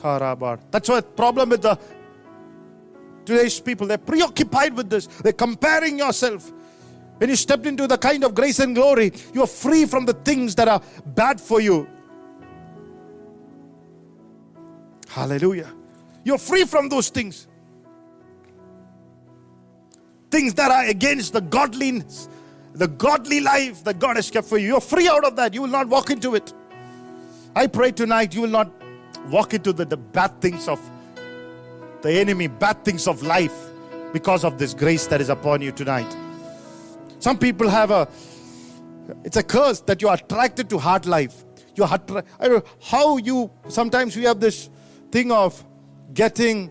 [SPEAKER 1] That's what problem with the today's people. They're preoccupied with this. They're comparing yourself. When you stepped into the kind of grace and glory, you are free from the things that are bad for you. Hallelujah. You're free from those things. Things that are against the godliness, the godly life that God has kept for you. You're free out of that. You will not walk into it. I pray tonight you will not walk into the, the bad things of the enemy, bad things of life because of this grace that is upon you tonight. Some people have a, it's a curse that you are attracted to hard life. You are, I don't know how you, sometimes we have this thing of getting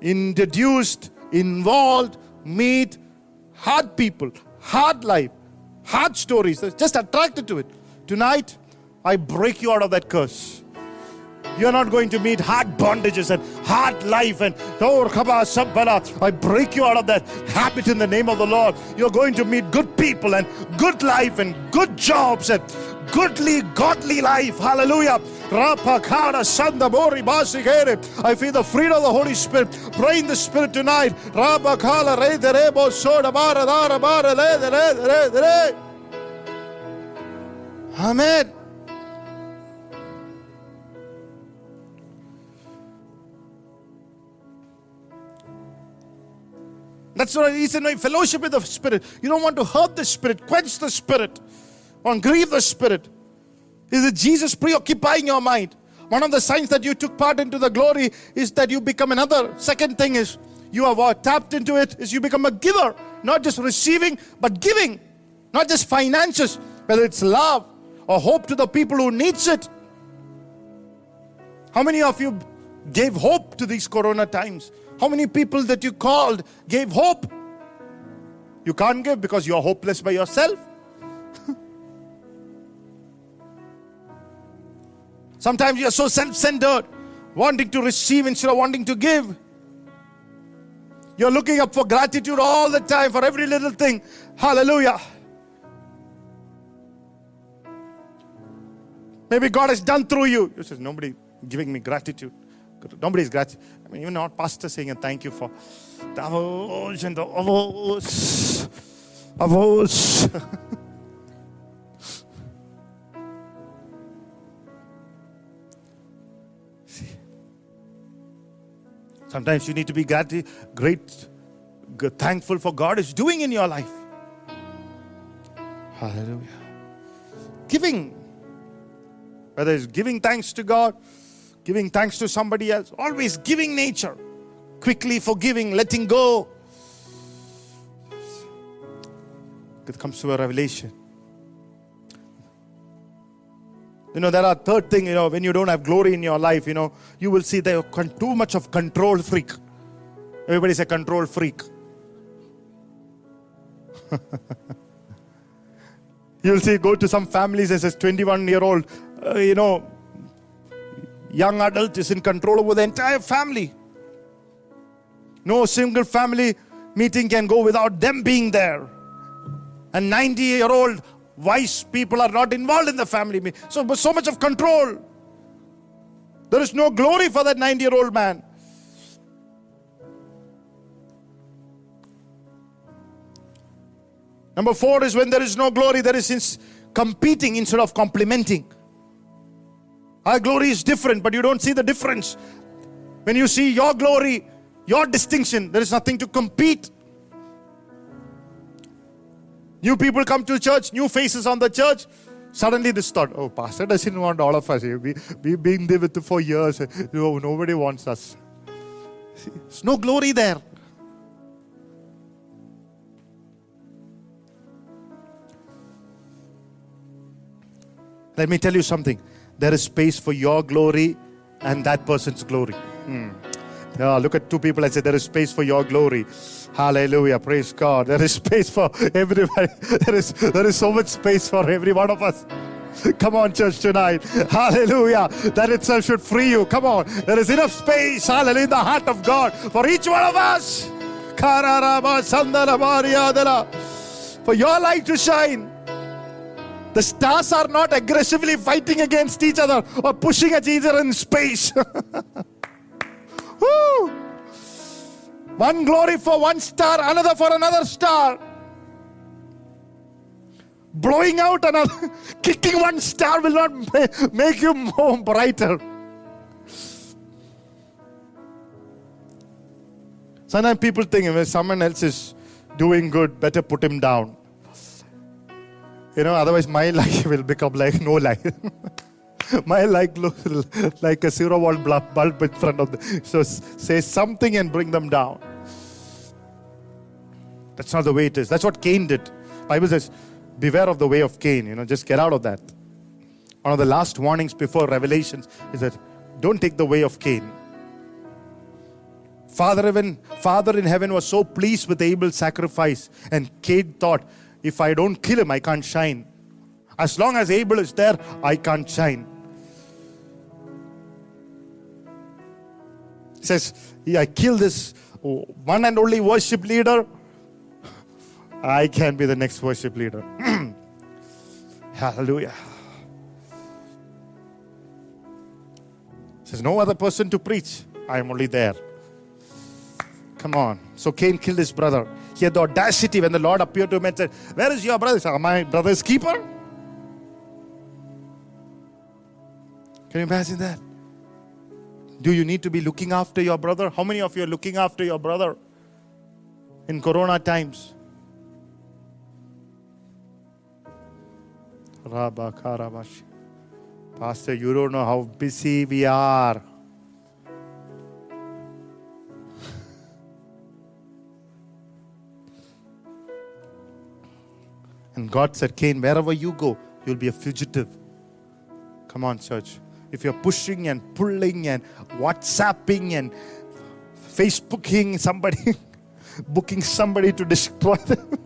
[SPEAKER 1] introduced, involved, meet hard people, hard life, hard stories. Just attracted to it. Tonight, I break you out of that curse. You're not going to meet hard bondages and hard life and oh, I break you out of that habit in the name of the Lord. You're going to meet good people and good life and good jobs and goodly, godly life. Hallelujah. I feel the freedom of the Holy Spirit. Pray in the Spirit tonight. Amen. That's the reason why fellowship with the Spirit. You don't want to hurt the Spirit, quench the Spirit, or grieve the Spirit. Is it Jesus preoccupying your mind? One of the signs that you took part into the glory is that you become another. Second thing is you have tapped into it is you become a giver, not just receiving, but giving, not just finances, whether it's love or hope to the people who needs it. How many of you gave hope to these corona times? How many people that you called gave hope? You can't give because you're hopeless by yourself. Sometimes you're so self centered, wanting to receive instead of wanting to give. You're looking up for gratitude all the time for every little thing. Hallelujah. Maybe God has done through you. You says, nobody giving me gratitude. Nobody's gratitude. I mean, even our pastor saying a thank you for the avos and the avos. Avos. Sometimes you need to be great, great, thankful for God is doing in your life. Hallelujah. Giving, whether it's giving thanks to God giving thanks to somebody else, always giving nature, quickly forgiving, letting go. It comes to a revelation. You know, there are third thing, you know, when you don't have glory in your life, you know, you will see there too much of control freak. Everybody's a control freak. You'll see, go to some families and says 21 year old, uh, you know, young adult is in control over the entire family. No single family meeting can go without them being there. And 90 year old wise people are not involved in the family meeting. So, so much of control. There is no glory for that 90 year old man. Number four is when there is no glory, there is competing instead of complementing. Our glory is different, but you don't see the difference. When you see your glory, your distinction, there is nothing to compete. New people come to church, new faces on the church. Suddenly, this thought, oh, Pastor doesn't want all of us. We, we've been there with for years. No, nobody wants us. There's no glory there. Let me tell you something there is space for your glory and that person's glory. Hmm. Yeah, look at two people and say, There is space for your glory. Hallelujah. Praise God. There is space for everybody. There is, there is so much space for every one of us. Come on, church, tonight. Hallelujah. That itself should free you. Come on. There is enough space, hallelujah, in the heart of God for each one of us. For your light to shine. The stars are not aggressively fighting against each other or pushing at each other in space. One glory for one star, another for another star. Blowing out another, kicking one star will not make you more brighter. Sometimes people think if someone else is doing good, better put him down. You know, otherwise my life will become like no life. my life looks like a zero volt bulb in front of the. So say something and bring them down. That's not the way it is. That's what Cain did. Bible says, beware of the way of Cain. You know, just get out of that. One of the last warnings before Revelations is that don't take the way of Cain. Father, even, Father in heaven was so pleased with Abel's sacrifice, and Cain thought, if I don't kill him, I can't shine. As long as Abel is there, I can't shine. He says, yeah, I kill this one and only worship leader. I can be the next worship leader. Hallelujah. Says, no other person to preach. I am only there. Come on. So Cain killed his brother. He had the audacity when the Lord appeared to him and said, Where is your brother? He said, My brother's keeper? Can you imagine that? Do you need to be looking after your brother? How many of you are looking after your brother in Corona times? Pastor, you don't know how busy we are. And God said, Cain, wherever you go, you'll be a fugitive. Come on, church. If you're pushing and pulling and WhatsApping and Facebooking somebody, booking somebody to destroy them,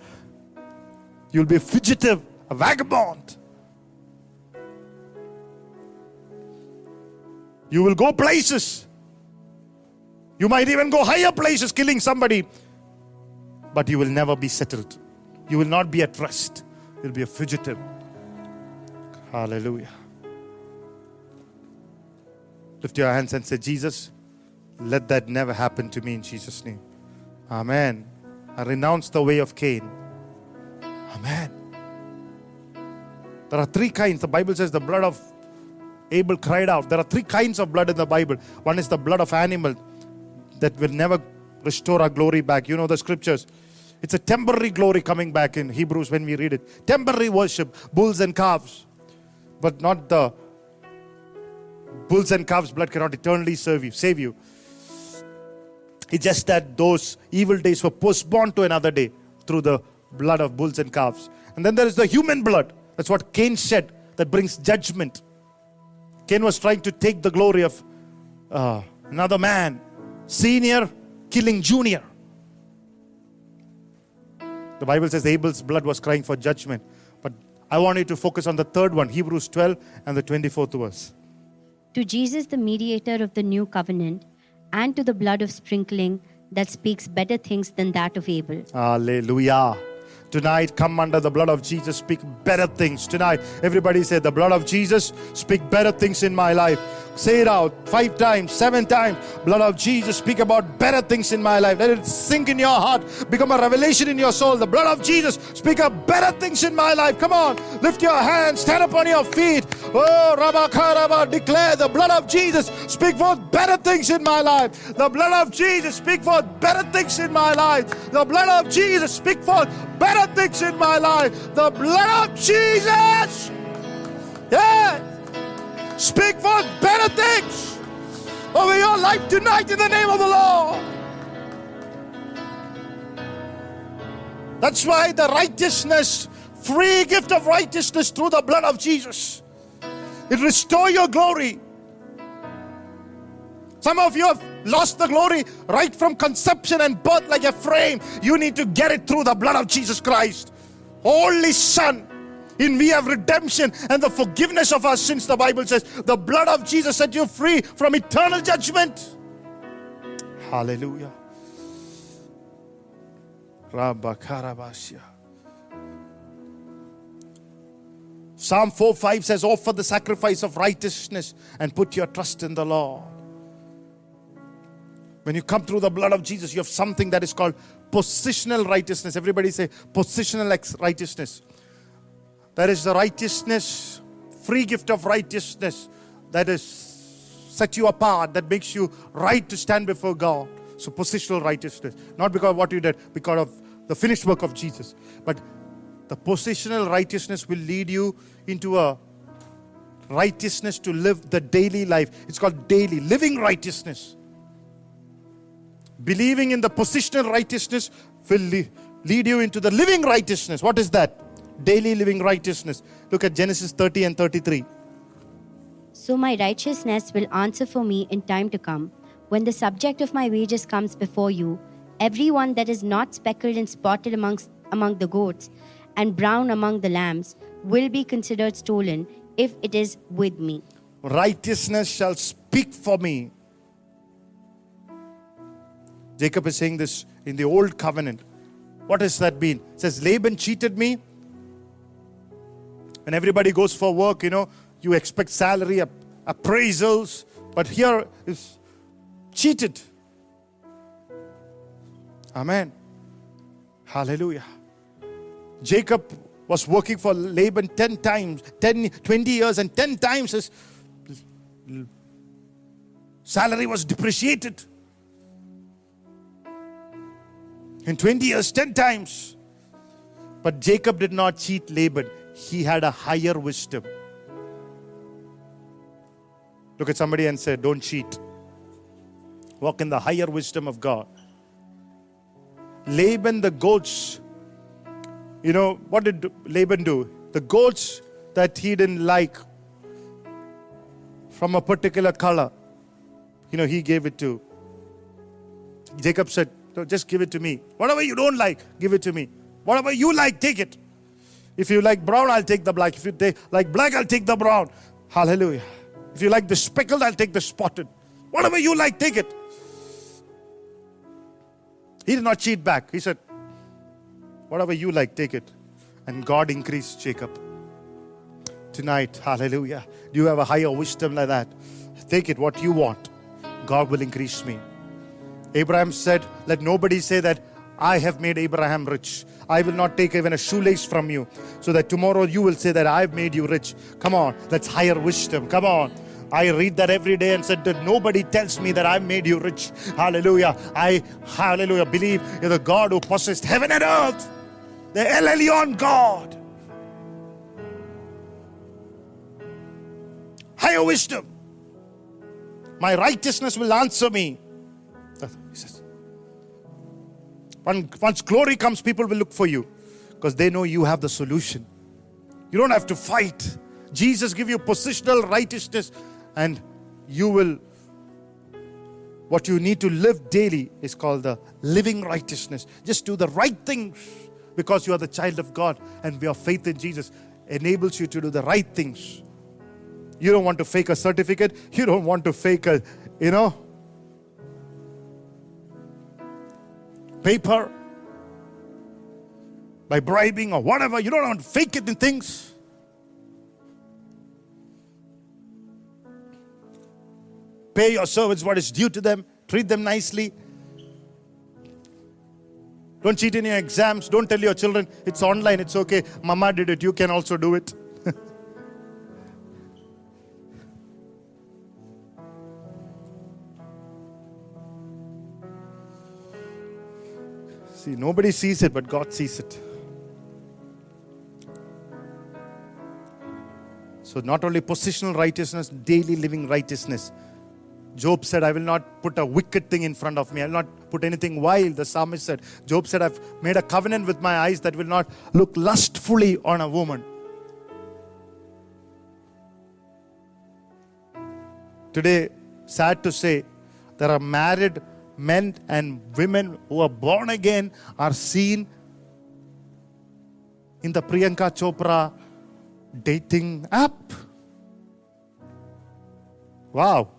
[SPEAKER 1] you'll be a fugitive, a vagabond. You will go places. You might even go higher places, killing somebody, but you will never be settled. You will not be at rest. You'll be a fugitive. Hallelujah. Lift your hands and say, Jesus, let that never happen to me in Jesus' name. Amen. I renounce the way of Cain. Amen. There are three kinds. The Bible says the blood of Abel cried out. There are three kinds of blood in the Bible. One is the blood of animal that will never restore our glory back. You know the scriptures. It's a temporary glory coming back in Hebrews when we read it. Temporary worship, bulls and calves, but not the bulls and calves' blood cannot eternally serve you, save you. It's just that those evil days were postponed to another day through the blood of bulls and calves. And then there is the human blood. That's what Cain shed that brings judgment. Cain was trying to take the glory of uh, another man, senior killing junior. The Bible says Abel's blood was crying for judgment. But I want you to focus on the third one, Hebrews 12 and the 24th verse.
[SPEAKER 2] To Jesus, the mediator of the new covenant, and to the blood of sprinkling that speaks better things than that of Abel.
[SPEAKER 1] Hallelujah. Tonight, come under the blood of Jesus, speak better things. Tonight, everybody say, The blood of Jesus, speak better things in my life. Say it out five times, seven times. Blood of Jesus, speak about better things in my life. Let it sink in your heart, become a revelation in your soul. The blood of Jesus, speak of better things in my life. Come on, lift your hands, stand up on your feet. Oh, Rabakaraba, declare the blood of Jesus, speak forth better things in my life. The blood of Jesus, speak forth better things in my life. The blood of Jesus, speak forth better things in my life. The blood of Jesus. Yeah. Speak forth better things over your life tonight in the name of the Lord. That's why the righteousness, free gift of righteousness through the blood of Jesus, it restore your glory. Some of you have lost the glory right from conception and birth like a frame. You need to get it through the blood of Jesus Christ. Holy Son. In we have redemption and the forgiveness of our sins, the Bible says. The blood of Jesus set you free from eternal judgment. Hallelujah. Rabakarabashya. Psalm 4 5 says, Offer the sacrifice of righteousness and put your trust in the Lord. When you come through the blood of Jesus, you have something that is called positional righteousness. Everybody say positional righteousness. That is the righteousness, free gift of righteousness that is set you apart, that makes you right to stand before God. So positional righteousness. Not because of what you did, because of the finished work of Jesus. But the positional righteousness will lead you into a righteousness to live the daily life. It's called daily, living righteousness. Believing in the positional righteousness will le- lead you into the living righteousness. What is that? Daily living righteousness. Look at Genesis 30 and 33.
[SPEAKER 2] So my righteousness will answer for me in time to come. When the subject of my wages comes before you, every one that is not speckled and spotted amongst, among the goats, and brown among the lambs, will be considered stolen if it is with me.
[SPEAKER 1] Righteousness shall speak for me. Jacob is saying this in the old covenant. What does that mean? It says Laban cheated me. When everybody goes for work, you know, you expect salary, app- appraisals, but here is cheated. Amen. Hallelujah. Jacob was working for Laban 10 times, 10, 20 years, and 10 times his salary was depreciated. In 20 years, 10 times. But Jacob did not cheat Laban, he had a higher wisdom. Look at somebody and say, Don't cheat. Walk in the higher wisdom of God. Laban, the goats, you know, what did Laban do? The goats that he didn't like from a particular color, you know, he gave it to. Jacob said, "No, just give it to me. Whatever you don't like, give it to me. Whatever you like, take it. If you like brown, I'll take the black. If you take, like black, I'll take the brown. Hallelujah. If you like the speckled, I'll take the spotted. Whatever you like, take it. He did not cheat back. He said, Whatever you like, take it. And God increased Jacob. Tonight, hallelujah. Do you have a higher wisdom like that? Take it what you want. God will increase me. Abraham said, Let nobody say that I have made Abraham rich. I will not take even a shoelace from you, so that tomorrow you will say that I've made you rich. Come on, that's higher wisdom. Come on. I read that every day and said that nobody tells me that I've made you rich. Hallelujah. I, hallelujah, believe in the God who possessed heaven and earth, the El Elyon God. Higher wisdom. My righteousness will answer me. He says, once glory comes, people will look for you because they know you have the solution. You don't have to fight. Jesus give you positional righteousness and you will what you need to live daily is called the living righteousness. Just do the right things because you are the child of God and your faith in Jesus enables you to do the right things. You don't want to fake a certificate, you don't want to fake a, you know, paper by bribing or whatever. You don't want to fake it in things. Pay your servants what is due to them, treat them nicely. Don't cheat in your exams. Don't tell your children it's online, it's okay. Mama did it, you can also do it. See, nobody sees it, but God sees it. So, not only positional righteousness, daily living righteousness. Job said, I will not put a wicked thing in front of me. I will not put anything wild. The psalmist said, Job said, I've made a covenant with my eyes that will not look lustfully on a woman. Today, sad to say, there are married men and women who are born again are seen in the Priyanka Chopra dating app. Wow.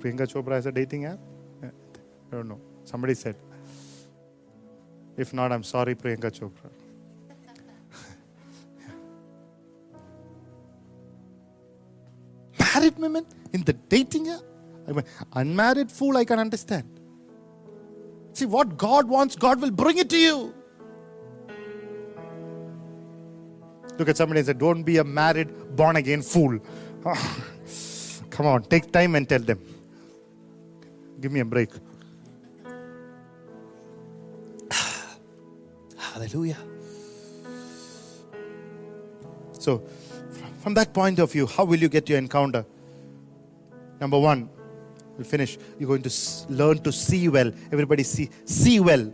[SPEAKER 1] Priyanka Chopra has a dating app? I don't know. Somebody said. If not, I'm sorry, Priyanka Chopra. Married women in the dating year? I mean, unmarried fool, I can understand. See, what God wants, God will bring it to you. Look at somebody and say, Don't be a married, born again fool. Come on, take time and tell them. Give me a break. Hallelujah. So, from that point of view, how will you get your encounter? Number one, we'll finish. You're going to learn to see well. Everybody see see well.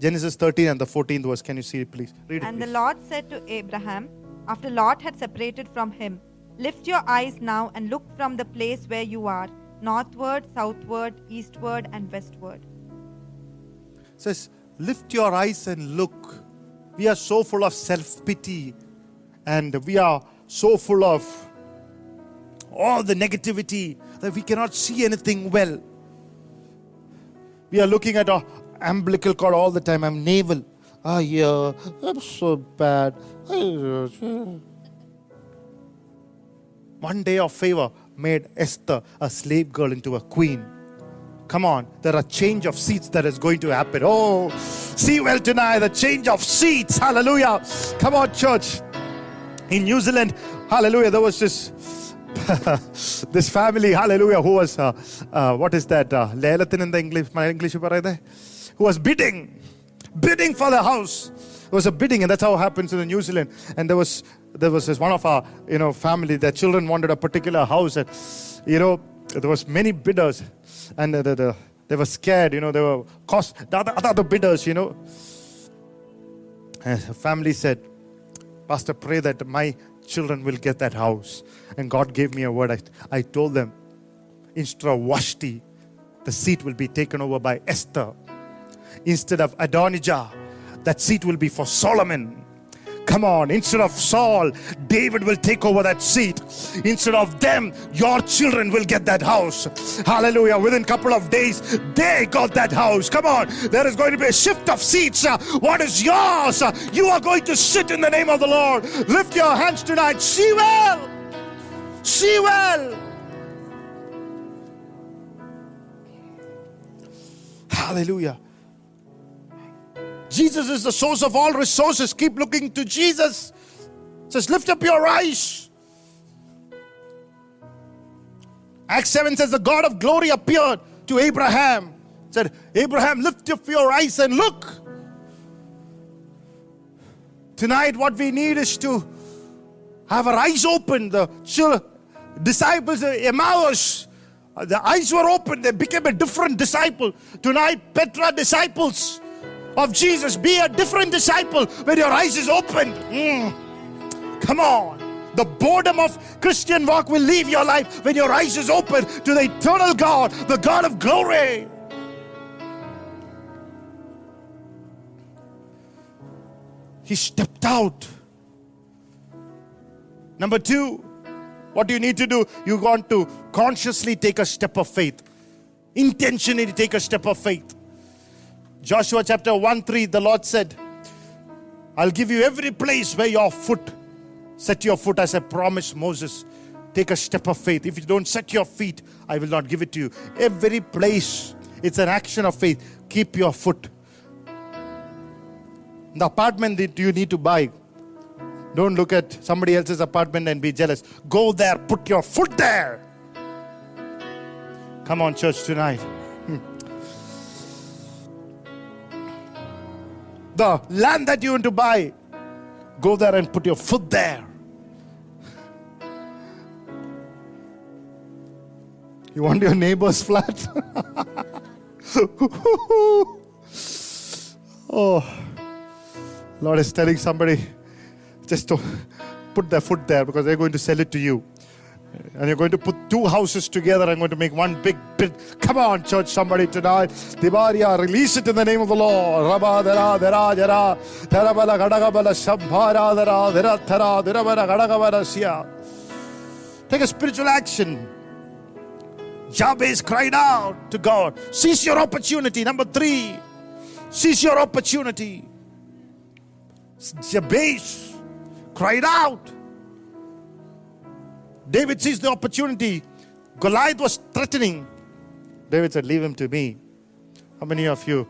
[SPEAKER 1] Genesis 13 and the 14th verse. Can you see it, please? Read it.
[SPEAKER 3] And the. Lord said to Abraham, after Lot had separated from him, Lift your eyes now and look from the place where you are, northward, southward, eastward, and westward.
[SPEAKER 1] says, lift your eyes and look. We are so full of self pity and we are so full of all the negativity that we cannot see anything well. We are looking at our umbilical cord all the time. I'm navel. Ah, yeah, I'm so bad. One day of favor made Esther a slave girl into a queen. Come on, there are change of seats that is going to happen. Oh, see well tonight, the change of seats. Hallelujah. Come on, church. In New Zealand, hallelujah, there was this this family, hallelujah, who was uh, uh, what is that? Uh, ലേലത്തിന് എന്താ English my English പറയുന്നത് who was bidding bidding for the house it was a bidding and that's how it happens in New Zealand and there was there was this one of our you know family their children wanted a particular house and you know there was many bidders and the, the, the, they were scared you know they were cost the other, other bidders you know and the family said pastor pray that my children will get that house and god gave me a word i, I told them instead of Vashti, the seat will be taken over by Esther. Instead of Adonijah, that seat will be for Solomon. Come on, instead of Saul, David will take over that seat. Instead of them, your children will get that house. Hallelujah. Within a couple of days, they got that house. Come on, there is going to be a shift of seats. What is yours? You are going to sit in the name of the Lord. Lift your hands tonight. See well. See well. Hallelujah. Jesus is the source of all resources. Keep looking to Jesus. Says, lift up your eyes. Acts 7 says, the God of glory appeared to Abraham. Said, Abraham, lift up your eyes and look. Tonight, what we need is to have our eyes open. The chil- disciples, uh, Emmaus, uh, the eyes were open. They became a different disciple. Tonight, Petra disciples of Jesus, be a different disciple when your eyes is open. Mm. Come on. The boredom of Christian walk will leave your life when your eyes is open to the eternal God, the God of glory. He stepped out. Number two, what do you need to do? You want to consciously take a step of faith, intentionally take a step of faith. Joshua chapter 1 3, the Lord said, I'll give you every place where your foot, set your foot as I promised Moses. Take a step of faith. If you don't set your feet, I will not give it to you. Every place, it's an action of faith. Keep your foot. The apartment that you need to buy, don't look at somebody else's apartment and be jealous. Go there, put your foot there. Come on, church, tonight. Hmm. The land that you want to buy, go there and put your foot there. You want your neighbor's flat? oh, Lord is telling somebody just to put their foot there because they're going to sell it to you. And you're going to put two houses together. I'm going to make one big bid. Come on, church, somebody tonight. Divaria, release it in the name of the Lord. Take a spiritual action. Jabez cried out to God. Seize your opportunity. Number three, seize your opportunity. Jabez cried out. David seized the opportunity. Goliath was threatening. David said, Leave him to me. How many of you,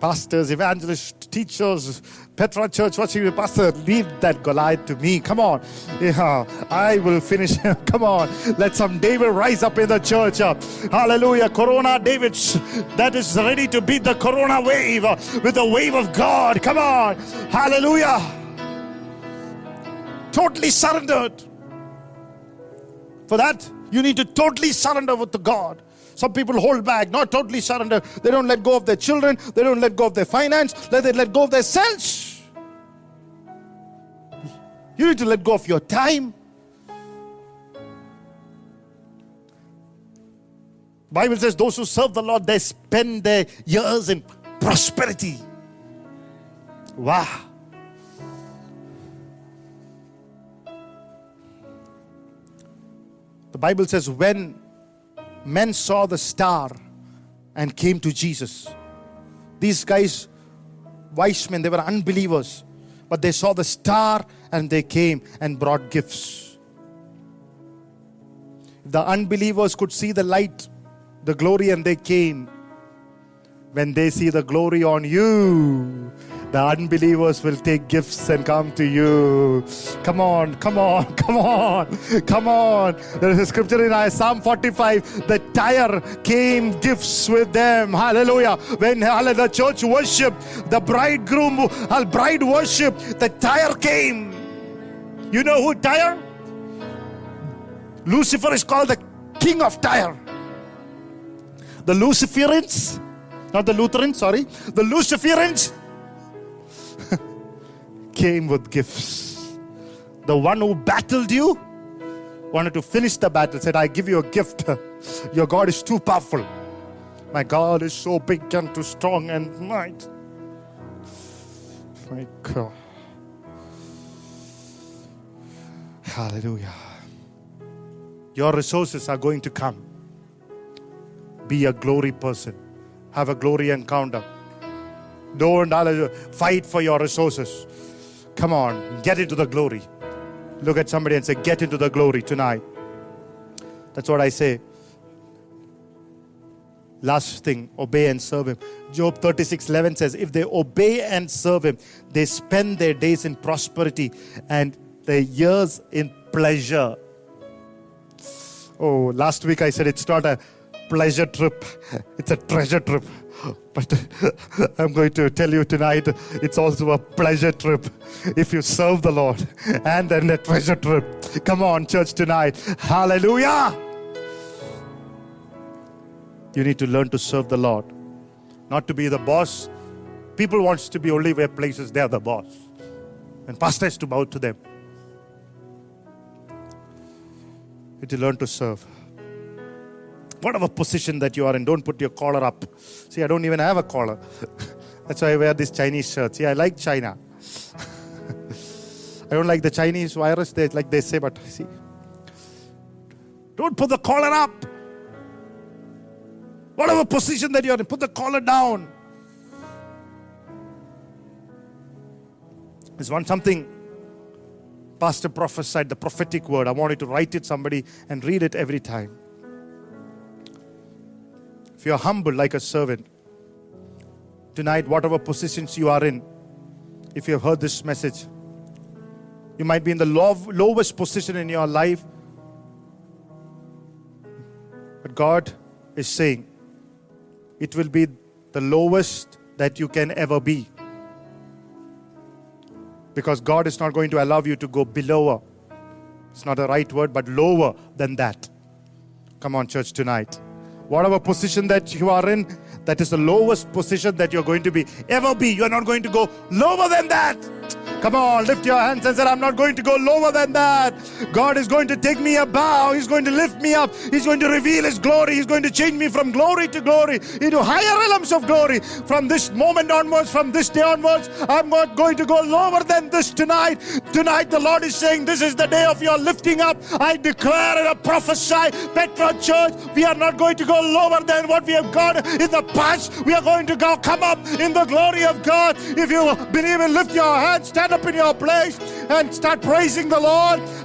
[SPEAKER 1] pastors, evangelists, teachers, Petra Church, watching the pastor, leave that Goliath to me. Come on. Yeah, I will finish him. Come on. Let some David rise up in the church. Hallelujah. Corona David that is ready to beat the Corona wave with the wave of God. Come on. Hallelujah. Totally surrendered. For that, you need to totally surrender with the God. Some people hold back, not totally surrender. They don't let go of their children, they don't let go of their finance, they let go of their selves. You need to let go of your time. Bible says those who serve the Lord, they spend their years in prosperity. Wow. The Bible says, when men saw the star and came to Jesus, these guys, wise men, they were unbelievers, but they saw the star and they came and brought gifts. The unbelievers could see the light, the glory, and they came. When they see the glory on you, the unbelievers will take gifts and come to you. Come on, come on, come on, come on. There is a scripture in Psalm 45 the Tyre came gifts with them. Hallelujah. When the church worship, the bridegroom, uh, bride worship, the Tyre came. You know who Tyre? Lucifer is called the king of Tyre. The Luciferians, not the Lutherans, sorry, the Luciferians came with gifts. The one who battled you wanted to finish the battle, said, I give you a gift. Your God is too powerful. My God is so big and too strong and might. My God. Hallelujah. Your resources are going to come. Be a glory person. Have a glory encounter. Don't fight for your resources. Come on, get into the glory. Look at somebody and say, Get into the glory tonight. That's what I say. Last thing, obey and serve Him. Job 36 11 says, If they obey and serve Him, they spend their days in prosperity and their years in pleasure. Oh, last week I said it's not a pleasure trip, it's a treasure trip. But I'm going to tell you tonight, it's also a pleasure trip if you serve the Lord and then a treasure trip. Come on, church, tonight. Hallelujah. You need to learn to serve the Lord, not to be the boss. People wants to be only where places they are the boss. And pastor has to bow to them. You need to learn to serve whatever position that you are in, don't put your collar up. See, I don't even have a collar. That's why I wear these Chinese shirts. See, I like China. I don't like the Chinese virus, they, like they say, but see. Don't put the collar up. Whatever position that you're in, put the collar down. There's one something Pastor prophesied, the prophetic word. I wanted to write it somebody and read it every time if you're humble like a servant, tonight, whatever positions you are in, if you have heard this message, you might be in the low, lowest position in your life. But God is saying, it will be the lowest that you can ever be. Because God is not going to allow you to go below. It's not the right word, but lower than that. Come on, church, tonight whatever position that you are in, that is the lowest position that you're going to be ever be. You're not going to go lower than that. Come on, lift your hands and say, I'm not going to go lower than that. God is going to take me above. He's going to lift me up. He's going to reveal His glory. He's going to change me from glory to glory into higher realms of glory. From this moment onwards, from this day onwards, I'm not going to go lower than this tonight. Tonight, the Lord is saying, This is the day of your lifting up. I declare and I prophesy, Petra Church, we are not going to go lower than what we have got in the past. We are going to go come up in the glory of God. If you believe it, lift your hands, stand up in your place, and start praising the Lord.